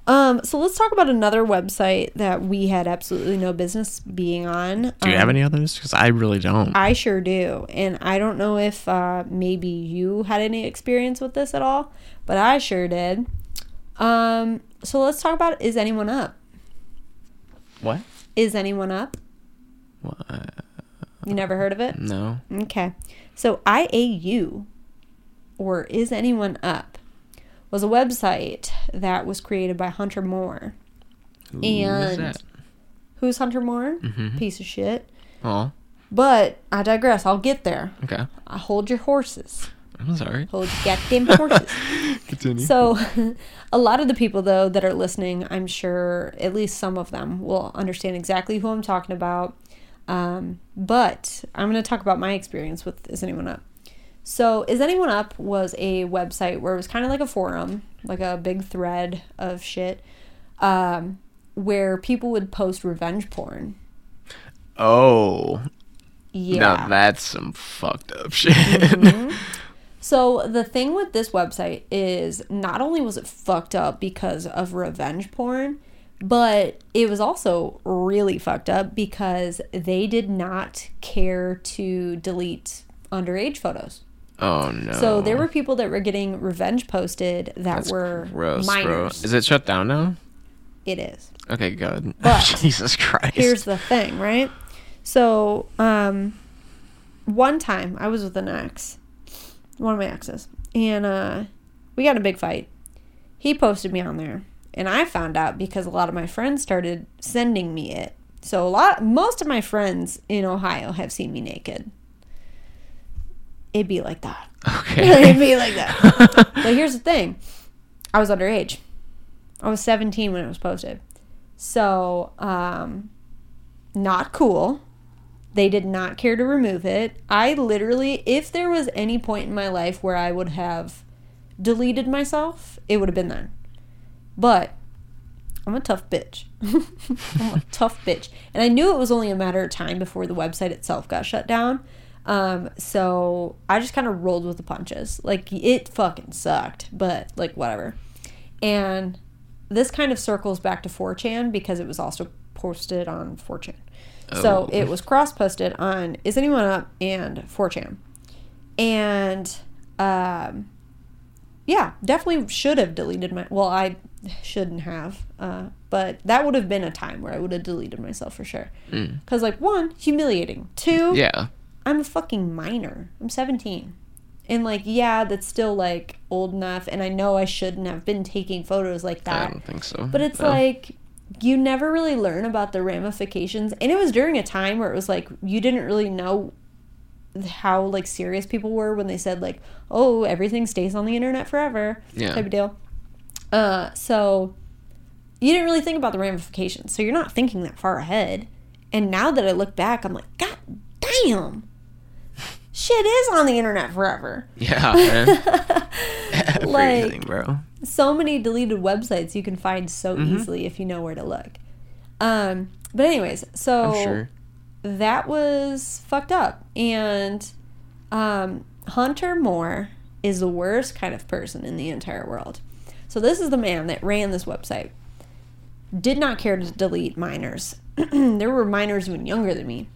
um, so let's talk about another website that we had absolutely no business being on. Do you have Um, any others? Because I really don't. I sure do. And I don't know if uh, maybe you had any experience with this at all, but I sure did. Um, so let's talk about Is Anyone Up? what? Is Anyone Up? You never heard of it? No. Okay. So IAU, or Is Anyone Up, was a website that was created by Hunter Moore. Who is And- that? Who's Hunter Moore? Mhm. Piece of shit. Oh, But I digress. I'll get there. okay. I hold your horses. I'm sorry. Hold your goddamn horses. Continue. So, a lot of the people, though, that are listening, I'm sure at least some of them will understand exactly who I'm talking about. Um, but I'm going to talk about my experience with Is Anyone Up? So, Is Anyone Up was a website where it was kind of like a forum, like a big thread of shit, um, where people would post revenge porn. oh, Yeah. now that's some fucked up shit. Mhm. So the thing with this website is not only was it fucked up because of revenge porn, but it was also really fucked up because they did not care to delete underage photos. oh no. So there were people that were getting revenge posted that That's were gross, bro. minors. Is it shut down now? It is. Okay, good. But Jesus Christ. Here's the thing, right? So, um, one time I was with an ex, one of my exes, and uh, we got in a big fight. He posted me on there, and I found out because a lot of my friends started sending me it. So a lot, most of my friends in Ohio have seen me naked. It'd be like that. Okay. It'd be like that. but here's the thing: I was underage. I was 17 when it was posted, so um, not cool. They did not care to remove it. I literally, if there was any point in my life where I would have deleted myself, it would have been then. But I'm a tough bitch. I'm a tough bitch. And I knew it was only a matter of time before the website itself got shut down. Um, so I just kind of rolled with the punches. Like it fucking sucked, but like whatever. And this kind of circles back to 4chan because it was also posted on 4chan. So Oh. it was cross posted on Is Anyone Up and 4chan. And um, yeah, definitely should have deleted my. Well, I shouldn't have, uh, but that would have been a time where I would have deleted myself for sure. Mm. Because, like, one, humiliating. Two, Yeah. I'm a fucking minor. I'm 17. And, like, yeah, that's still, like, old enough. And I know I shouldn't have been taking photos like that. I don't think so. But it's No. like you never really learn about the ramifications. And it was during a time where it was like you didn't really know how like serious people were when they said like, "Oh, everything stays on the internet forever." Yeah. Type of deal. Uh, so you didn't really think about the ramifications. So you're not thinking that far ahead. And now that I look back, I'm like, "God damn." Shit is on the internet forever. Yeah, man. Like- bro. so many deleted websites you can find so Mm-hmm. easily if you know where to look. Um, but anyways, so sure. that was fucked up, and um, Hunter Moore is the worst kind of person in the entire world. So this is the man that ran this website. Did not care to delete minors. there were minors even younger than me.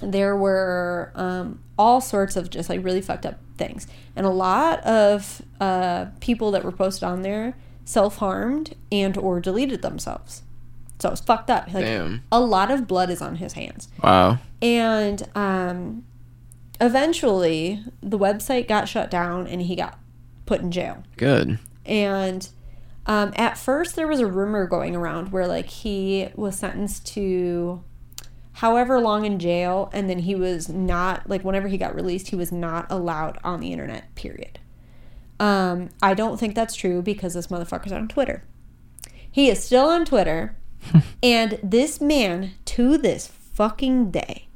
There were um, all sorts of just like really fucked up things, and a lot of uh, people that were posted on there self harmed and or deleted themselves. So it's fucked up. Like Damn. a lot of blood is on his hands. Wow. And um, eventually, the website got shut down and he got put in jail. Good. And um, at first, there was a rumor going around where like he was sentenced to however long in jail, and then he was not like whenever he got released, he was not allowed on the internet. Period. Um, I don't think that's true because this motherfucker's on Twitter. He is still on Twitter, and this man to this fucking day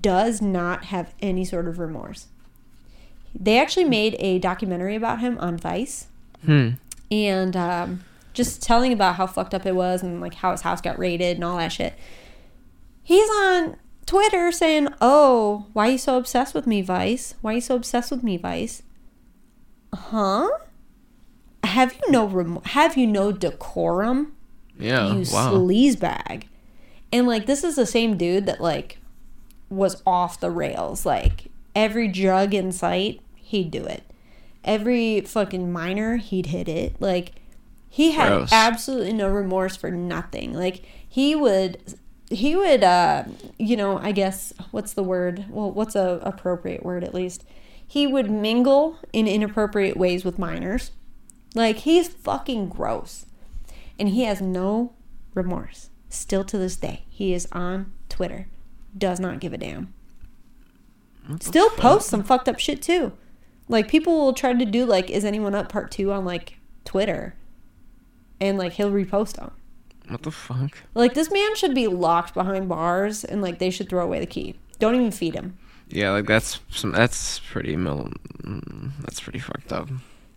does not have any sort of remorse. They actually made a documentary about him on Vice Hmm. and um, just telling about how fucked up it was and like how his house got raided and all that shit. He's on Twitter saying, "Oh, why are you so obsessed with me, Vice? Why are you so obsessed with me, Vice? Huh? Have you no rem- have you no decorum, Yeah. you wow. sleazebag?" And like this is the same dude that like was off the rails. Like every drug in sight, he'd do it. Every fucking minor, he'd hit it. Like he had Gross. absolutely no remorse for nothing. Like he would he would uh you know, I guess what's the word? Well, what's a appropriate word at least? He would mingle in inappropriate ways with minors. Like he's fucking gross. And he has no remorse. Still to this day. He is on Twitter. Does not give a damn. Still fuck? posts some fucked up shit too. Like people will try to do like is anyone up part 2 on like Twitter. And like he'll repost them. What the fuck? Like this man should be locked behind bars and like they should throw away the key. Don't even feed him. Yeah, like that's some. That's pretty. Mil- mm, that's pretty fucked up.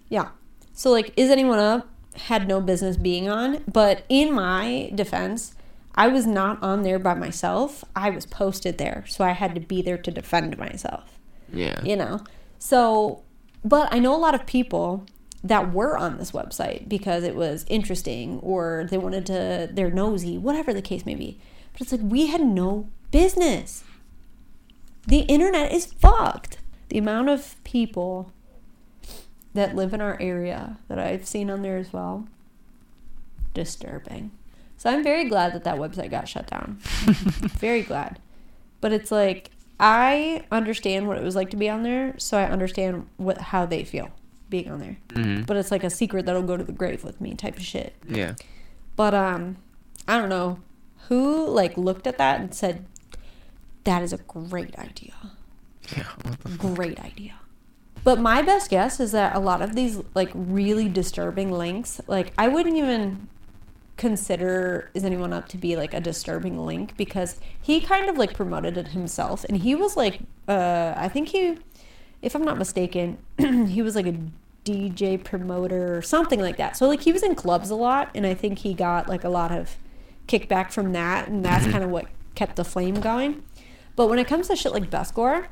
Yeah. So like is anyone up had no business being on, but in my defense, I was not on there by myself. I was posted there, so I had to be there to defend myself. Yeah. you know so but i know a lot of people that were on this website because it was interesting or they wanted to they're nosy whatever the case may be. But it's like we had no business. The internet is fucked. The amount of people that live in our area that i've seen on there as well disturbing. So i'm very glad that that website got shut down. Very glad. But it's like I understand what it was like to be on there, so I understand what how they feel being on there. Mhm. But it's like a secret that'll go to the grave with me type of shit. Yeah. But um, I don't know who like looked at that and said, "That is a great idea." Yeah. Great idea. But my best guess is that a lot of these like really disturbing links, like I wouldn't even consider is anyone up to be like a disturbing link because he kind of like promoted it himself and he was like uh I think he if I'm not mistaken, he was like a DJ promoter or something like that. So like he was in clubs a lot and I think he got like a lot of kickback from that and that's kind of what kept the flame going. But when it comes to shit like Best Gore,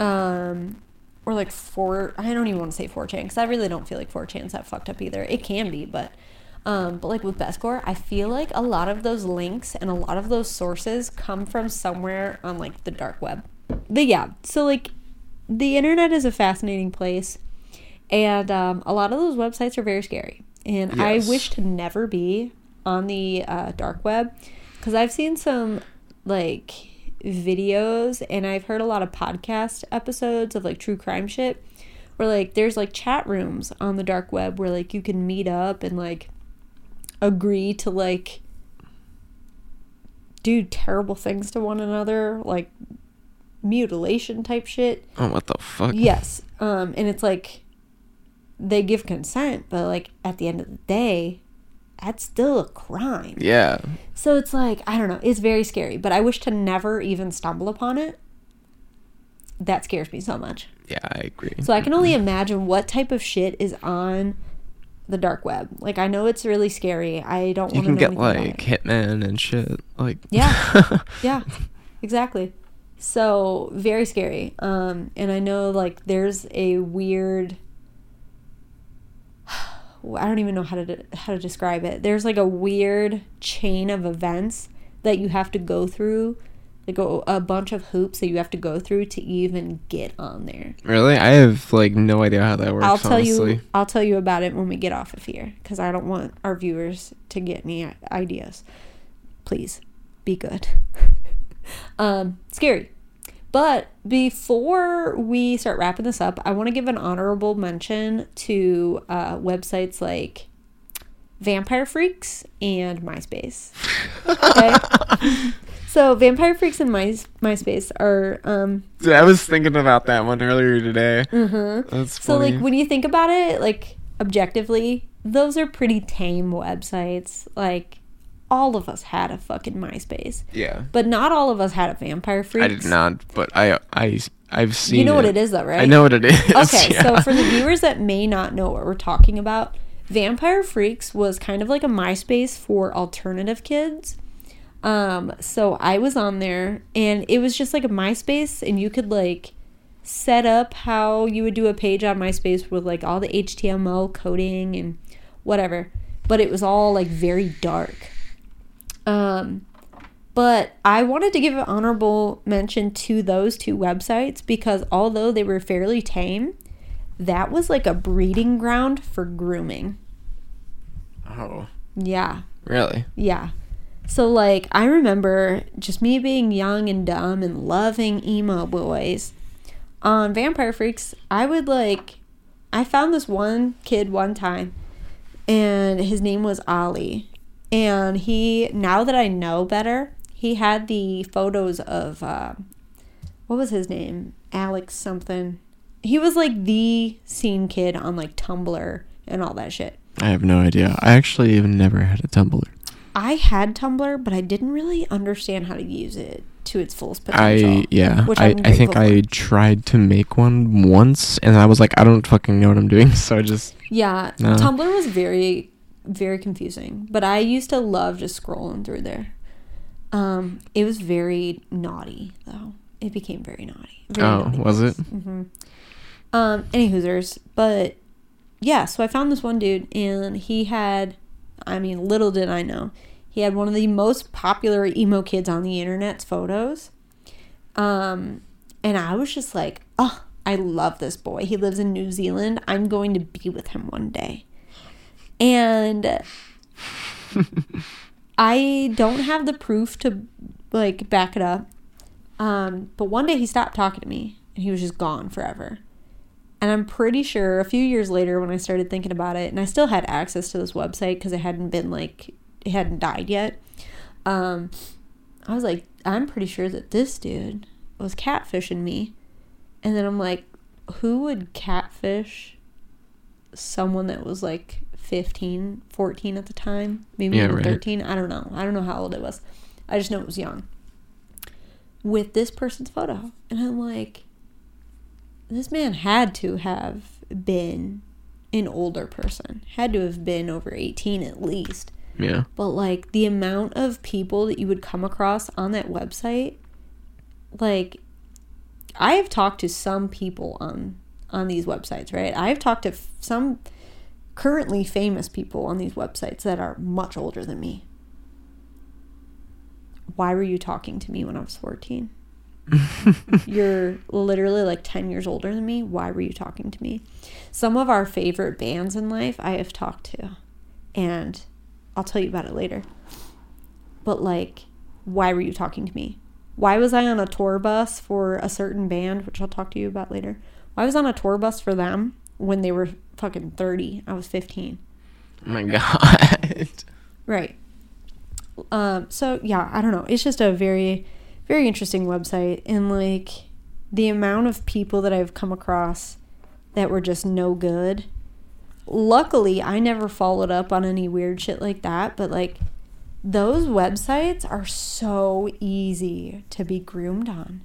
um or like four I don't even want to say 4chan because I really don't feel like 4chan's that fucked up either. It can be, but um, but like with Best Gore, I feel like a lot of those links and a lot of those sources come from somewhere on like the dark web. But yeah, so like the internet is a fascinating place, and um, a lot of those websites are very scary. And I wish to never be on the uh, dark web because I've seen some like videos and I've heard a lot of podcast episodes of like true crime shit where like there's like chat rooms on the dark web where like you can meet up and like agree to like do terrible things to one another like mutilation type shit Oh, what the fuck? yes um and it's like they give consent but like at the end of the day that's still a crime Yeah. so it's like i don't know it's very scary but i wish to never even stumble upon it that scares me so much Yeah, I agree. so I can only imagine what type of shit is on the dark web. Like I know it's really scary. I don't you want to can know get like it. hitman and shit. Like Yeah. Yeah. Exactly. So very scary. Um and I know like there's a weird I don't even know how to de- how to describe it. There's like a weird chain of events that you have to go through. Like a, a bunch of hoops that you have to go through to even get on there. really, I have like no idea how that works. I'll tell honestly. you. I'll tell you about it when we get off of here because I don't want our viewers to get any ideas. Please, be good. um, scary. But before we start wrapping this up, I want to give an honorable mention to uh, websites like Vampire Freaks and MySpace. Okay. so Vampire Freaks and My MySpace are um, Dude, I was thinking about that one earlier today. mm-hmm. That's So funny. like when you think about it, like objectively, those are pretty tame websites. Like all of us had a fucking MySpace, yeah, but not all of us had a Vampire Freaks. I did not, but I I I've seen. You know what it is though, right? I know what it is. Okay, so for the viewers that may not know what we're talking about, Vampire Freaks was kind of like a MySpace for alternative kids. Um, so I was on there and it was just like a MySpace and you could like set up how you would do a page on MySpace with like all the HTML coding and whatever. But it was all like very dark. Um but I wanted to give an honorable mention to those two websites because although they were fairly tame, that was like a breeding ground for grooming. oh, Yeah. really? Yeah. So like I remember just me being young and dumb and loving emo boys. On Vampire Freaks, I would like I found this one kid one time and his name was Ali. And he now that I know better, he had the photos of uh, what was his name? Alex something. He was like the scene kid on like Tumblr and all that shit. I have no idea. I actually even never had a Tumblr. I had Tumblr, but I didn't really understand how to use it to its fullest potential. I yeah. which I, I'm think grateful I tried to make one once, and I was like, I don't fucking know what I'm doing, so I just yeah, No. Tumblr was very, very confusing. But I used to love just scrolling through there. Um, it was very naughty though. It became very naughty. Very oh, naughty. was it? Mm-hmm. Um, any Hoosers, but yeah. So I found this one dude, and he had, I mean, little did I know, he had one of the most popular emo kids on the internet's photos. Um, and I was just like, oh, I love this boy. He lives in New Zealand. I'm going to be with him one day. And I don't have the proof to like back it up. Um, but one day he stopped talking to me and he was just gone forever. And I'm pretty sure a few years later when I started thinking about it, and I still had access to this website because it hadn't been like, it hadn't died yet. Um, I was like, I'm pretty sure that this dude was catfishing me. And then I'm like, who would catfish someone that was like 15, 14 at the time? Maybe Yeah, even right. 13. I don't know. I don't know how old it was. I just know it was young. With this person's photo. And I'm like, this man had to have been an older person, had to have been over 18 at least. Yeah. But like the amount of people that you would come across on that website, like I have talked to some people on on these websites, right? I've talked to f- some currently famous people on these websites that are much older than me. Why were you talking to me when I was 14? You're literally like 10 years older than me. Why were you talking to me? Some of our favorite bands in life I have talked to. And I'll tell you about it later. But like, why were you talking to me? Why was I on a tour bus for a certain band, which I'll talk to you about later? Why was I on a tour bus for them when they were fucking 30? I was 15. Oh my god. Right. Um, so yeah, I don't know. It's just a very, very interesting website, and like the amount of people that I've come across that were just no good. Luckily, I never followed up on any weird shit like that, but like those websites are so easy to be groomed on.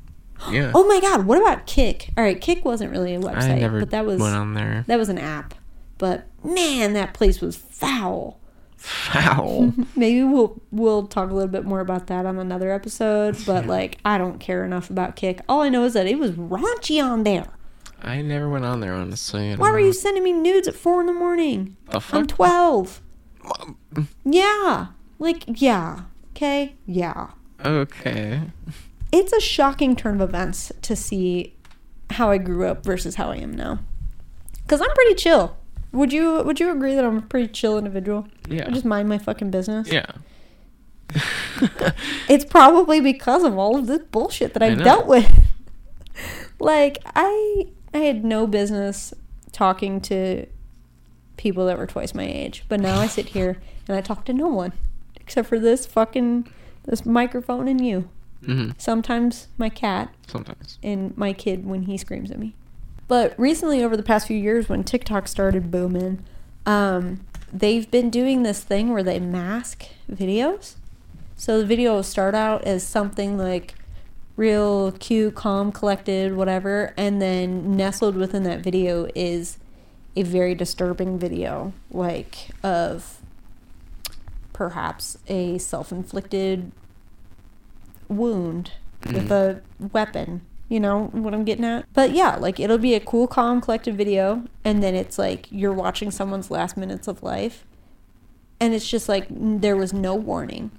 Yeah. Oh my god, what about Kik? All right, Kik wasn't really a website, but that was went on there. that was an app. But man, that place was foul. Foul. Maybe we'll we'll talk a little bit more about that on another episode. But like, I don't care enough about Kik. All I know is that it was raunchy on there. I never went on there honestly. Why were you sending me nudes at four in the morning? The I'm twelve. Mm. Yeah, like yeah. Okay, yeah. Okay. It's a shocking turn of events to see how I grew up versus how I am now. Cause I'm pretty chill. Would you Would you agree that I'm a pretty chill individual? Yeah. I just mind my fucking business. Yeah. It's probably because of all of this bullshit that I I've know. dealt with. like I I had no business talking to people that were twice my age, but now I sit here and I talk to no one except for this fucking this microphone and you. hmm Sometimes my cat Sometimes. and my kid when he screams at me. But recently, over the past few years, when TikTok started booming, um, they've been doing this thing where they mask videos. So the video will start out as something like real cute, calm, collected, whatever, and then nestled within that video is a very disturbing video, like of perhaps a self-inflicted wound with a weapon. You know what I'm getting at? But yeah, like it'll be a cool, calm, collected video, and then it's like you're watching someone's last minutes of life, and it's just like there was no warning.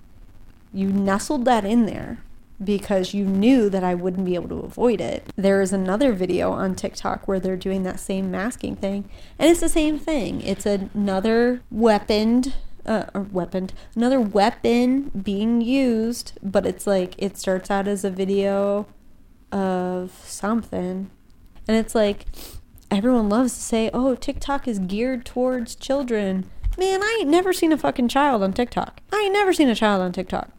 You nestled that in there because you knew that I wouldn't be able to avoid it. There is another video on TikTok where they're doing that same masking thing, and it's the same thing. It's another weaponed, uh, or weaponed, another weapon being used, but it's like it starts out as a video of something, and it's like everyone loves to say, "Oh, TikTok is geared towards children." Man, I ain't never seen a fucking child on TikTok. I ain't never seen a child on TikTok.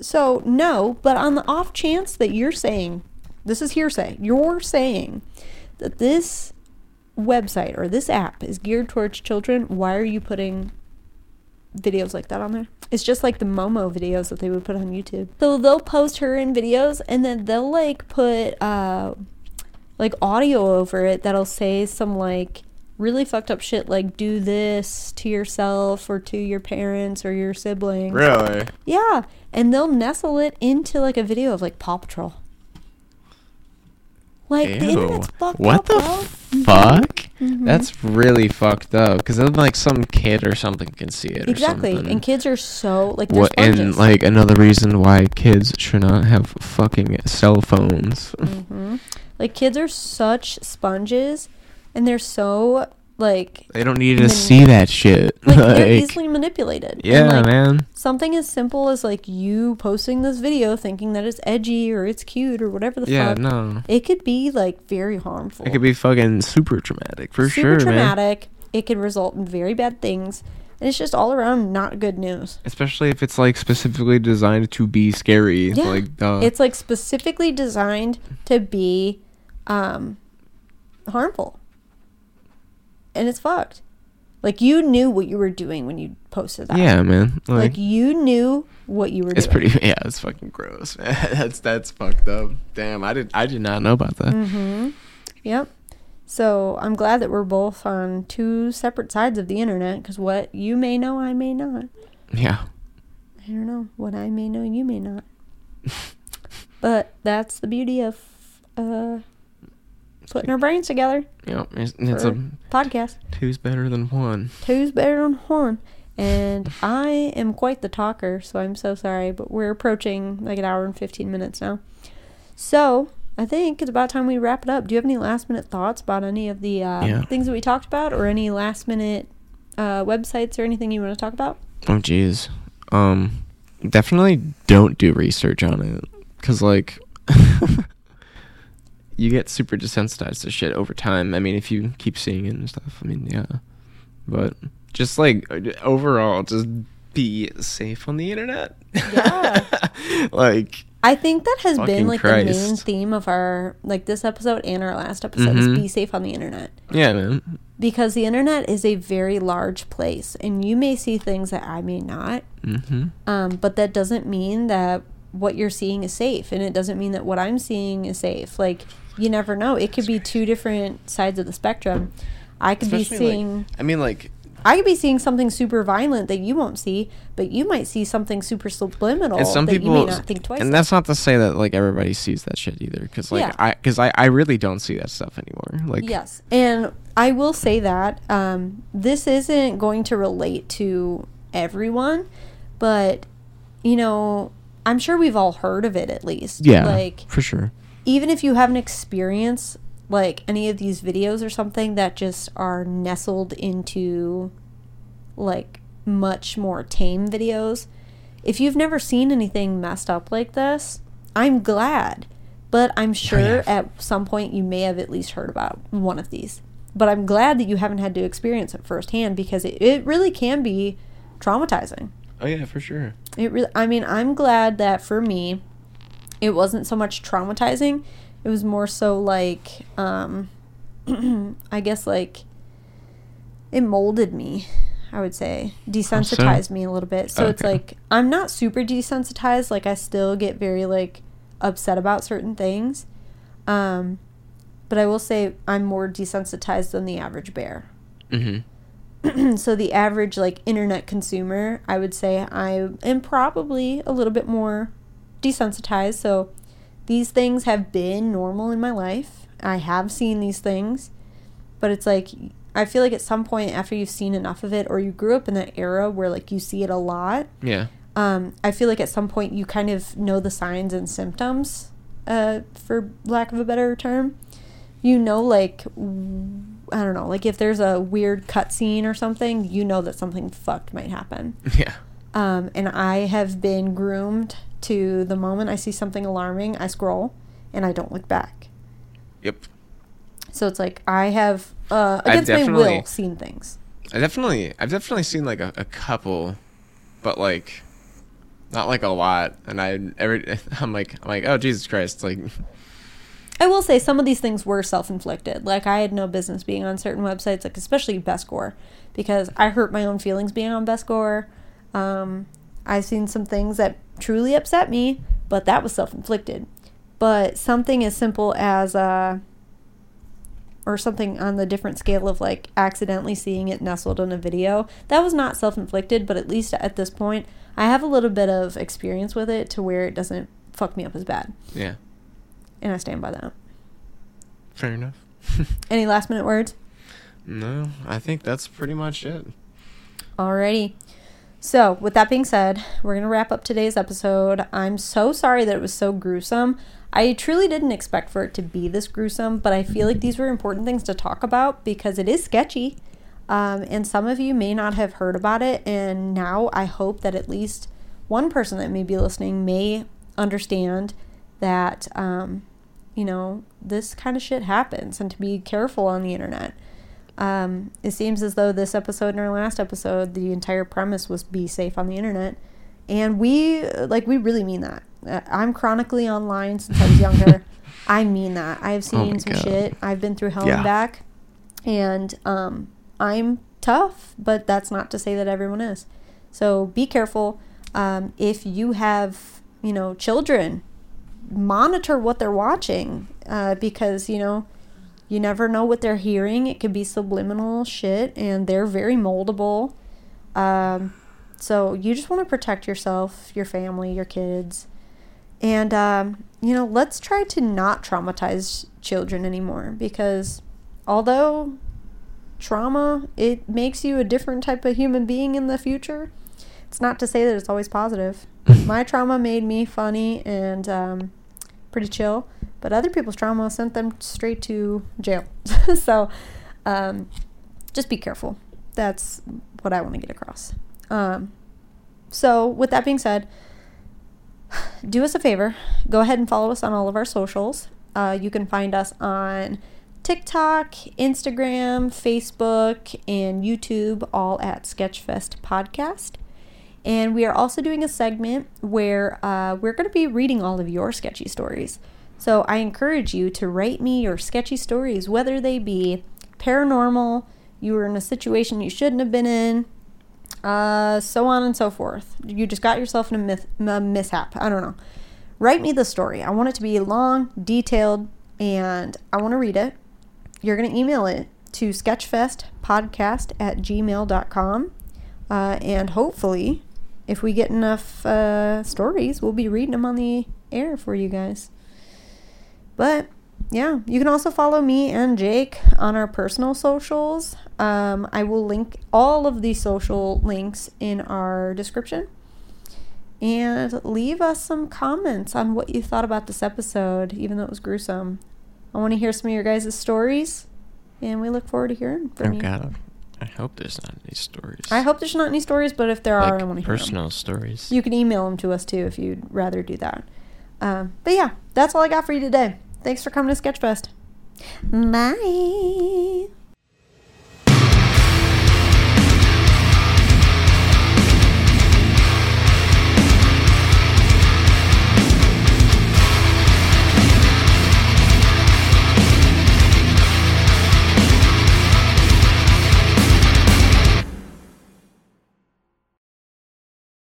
So, no, but on the off chance that you're saying, this is hearsay, you're saying that this website or this app is geared towards children, why are you putting videos like that on there? It's just like the Momo videos that they would put on YouTube. So they'll post her in videos and then they'll like put uh like audio over it that'll say some like really fucked up shit like do this to yourself or to your parents or your siblings. Really? Yeah, and they'll nestle it into like a video of like Paw Patrol. Like the internet's fucked What up, the bro. fuck? Mhm. That's really fucked up. Because then, like, some kid or something can see it. exactly, Or something. and kids are so like What and like another reason why kids should not have fucking cell phones. hmm Like kids are such sponges, and they're so like They don't need to Mani- see that shit. like they're easily manipulated. And, yeah, like, man. Something as simple as like you posting this video thinking that it's edgy or it's cute or whatever the Yeah, fuck. no. It could be like very harmful. It could be fucking super traumatic for super sure, man. traumatic. It could result in very bad things. And it's just all around not good news. Especially if it's like specifically designed to be scary. Yeah. Like, duh. It's like specifically designed to be um harmful. And it's fucked. Like you knew what you were doing when you posted that. yeah, man. Like, Like, you knew what you were it's doing. pretty. Yeah, it's fucking gross. That's that's fucked up. Damn, I did I did not know about that. Mm-hmm. Yep. So I'm glad that we're both on two separate sides of the internet because what you may know, I may not. Yeah. I don't know. What I may know, you may not. but that's the beauty of uh, putting our brains together. Yeah. It's, it's a podcast. two's better than one. Two's better than one. And I am quite the talker, so I'm so sorry, but we're approaching like an hour and 15 minutes now. So I think it's about time we wrap it up. Do you have any last minute thoughts about any of the uh, Yeah. things that we talked about or any last minute uh, websites or anything you want to talk about? Oh jeez. Um definitely don't do research on it cuz like you get super desensitized to shit over time. I mean, if you keep seeing it and stuff. I mean, yeah. But just like overall just be safe on the internet. Yeah. like I think that has been like the main theme of our like this episode and our last episode Mhm. is be safe on the internet. yeah, man. Because the internet is a very large place and you may see things that I may not. Mm-hmm. Um, but that doesn't mean that what you're seeing is safe and it doesn't mean that what I'm seeing is safe. Like you never know. It could be two different sides of the spectrum. I could Especially, be like- seeing I mean like I could be seeing something super violent that you won't see, but you might see something super subliminal and some that people you may not think twice. and of. that's not to say that like everybody sees that shit either cuz like Yeah. I cuz I I really don't see that stuff anymore. Like Yes, and I will say that um, this isn't going to relate to everyone, but you know, I'm sure we've all heard of it at least. yeah, like for sure. Even if you haven't experienced like any of these videos or something that just are nestled into like much more tame videos, if you've never seen anything messed up like this, I'm glad. But I'm oh, sure yeah. at some point you may have at least heard about one of these. But I'm glad that you haven't had to experience it firsthand because it, it really can be traumatizing. Oh yeah, for sure. It really I mean, I'm glad that for me it wasn't so much traumatizing. It was more so like um I guess like it molded me, I would say. Desensitized me a little bit. So it's like I'm not super desensitized, like I still get very like upset about certain things. Um but I will say I'm more desensitized than the average bear Mhm. so the average like internet consumer i would say i am probably a little bit more desensitized so these things have been normal in my life i have seen these things but it's like i feel like at some point after you've seen enough of it or you grew up in that era where like you see it a lot Yeah. um, i feel like at some point you kind of know the signs and symptoms uh, for lack of a better term you know like I don't know like if there's a weird cutscene or something you know that something fucked might happen Yeah. um, and i have been groomed to the moment i see something alarming i scroll and i don't look back Yep. so it's like i have uh, against my will seen things I definitely, I've definitely seen like a, a couple, but like, not like a lot. And I every, I'm like, I'm like, oh Jesus Christ, like, I will say some of these things were self-inflicted. Like I had no business being on certain websites, like especially Best Gore, because I hurt my own feelings being on Best Gore. Um, I've seen some things that truly upset me, but that was self-inflicted. But something as simple as uh, or something on the different scale of like accidentally seeing it nestled in a video, that was not self-inflicted. But at least at this point, I have a little bit of experience with it to where it doesn't fuck me up as bad, yeah, and I stand by that. fair enough. Any last minute words? No, I think that's pretty much it. Alrighty. So, with that being said, we're going to wrap up today's episode. I'm so sorry that it was so gruesome. I truly didn't expect for it to be this gruesome, but I feel like these were important things to talk about because it is sketchy Um, and some of you may not have heard about it. And now I hope that at least one person that may be listening may understand that, um, you know, this kind of shit happens and to be careful on the internet. Um, it seems as though this episode and our last episode, the entire premise was be safe on the internet. And we, like, we really mean that. Uh, I'm chronically online since I was younger. I mean that. I've Oh seen my some God. shit. I've been through hell Yeah. and back. And um, I'm tough, but that's not to say that everyone is. So be careful. Um, if you have, you know, children, monitor what they're watching uh, because, you know, you never know what they're hearing. It could be subliminal shit, and they're very moldable. Um, so you just want to protect yourself, your family, your kids. And, um, you know, let's try to not traumatize children anymore because although trauma, it makes you a different type of human being in the future, it's not to say that it's always positive. My trauma made me funny and um, pretty chill, but other people's trauma sent them straight to jail. so um, just be careful. That's what I want to get across. Um, so, with that being said, do us a favor. Go ahead and follow us on all of our socials. Uh, you can find us on TikTok, Instagram, Facebook, and YouTube, all at Sketchfest Podcast. And we are also doing a segment where uh, we're going to be reading all of your sketchy stories. So I encourage you to write me your sketchy stories, whether they be paranormal, you were in a situation you shouldn't have been in, uh, so on and so forth. You just got yourself in a, myth, a mishap. I don't know. Write me the story. I want it to be long, detailed, and I want to read it. You're going to email it to sketchfestpodcast at gmail.com. Uh, and hopefully, if we get enough uh, stories, we'll be reading them on the air for you guys. But yeah, you can also follow me and Jake on our personal socials. Um, I will link all of the social links in our description. And leave us some comments on what you thought about this episode, even though it was gruesome. I want to hear some of your guys' stories, and we look forward to hearing from Oh you. god, I hope there's not any stories. I hope there's not any stories, but if there are, I want to hear them. personal stories. You can email them to us too if you'd rather do that. Um, but yeah, that's all I got for you today. Thanks for coming to Sketchfest. Bye.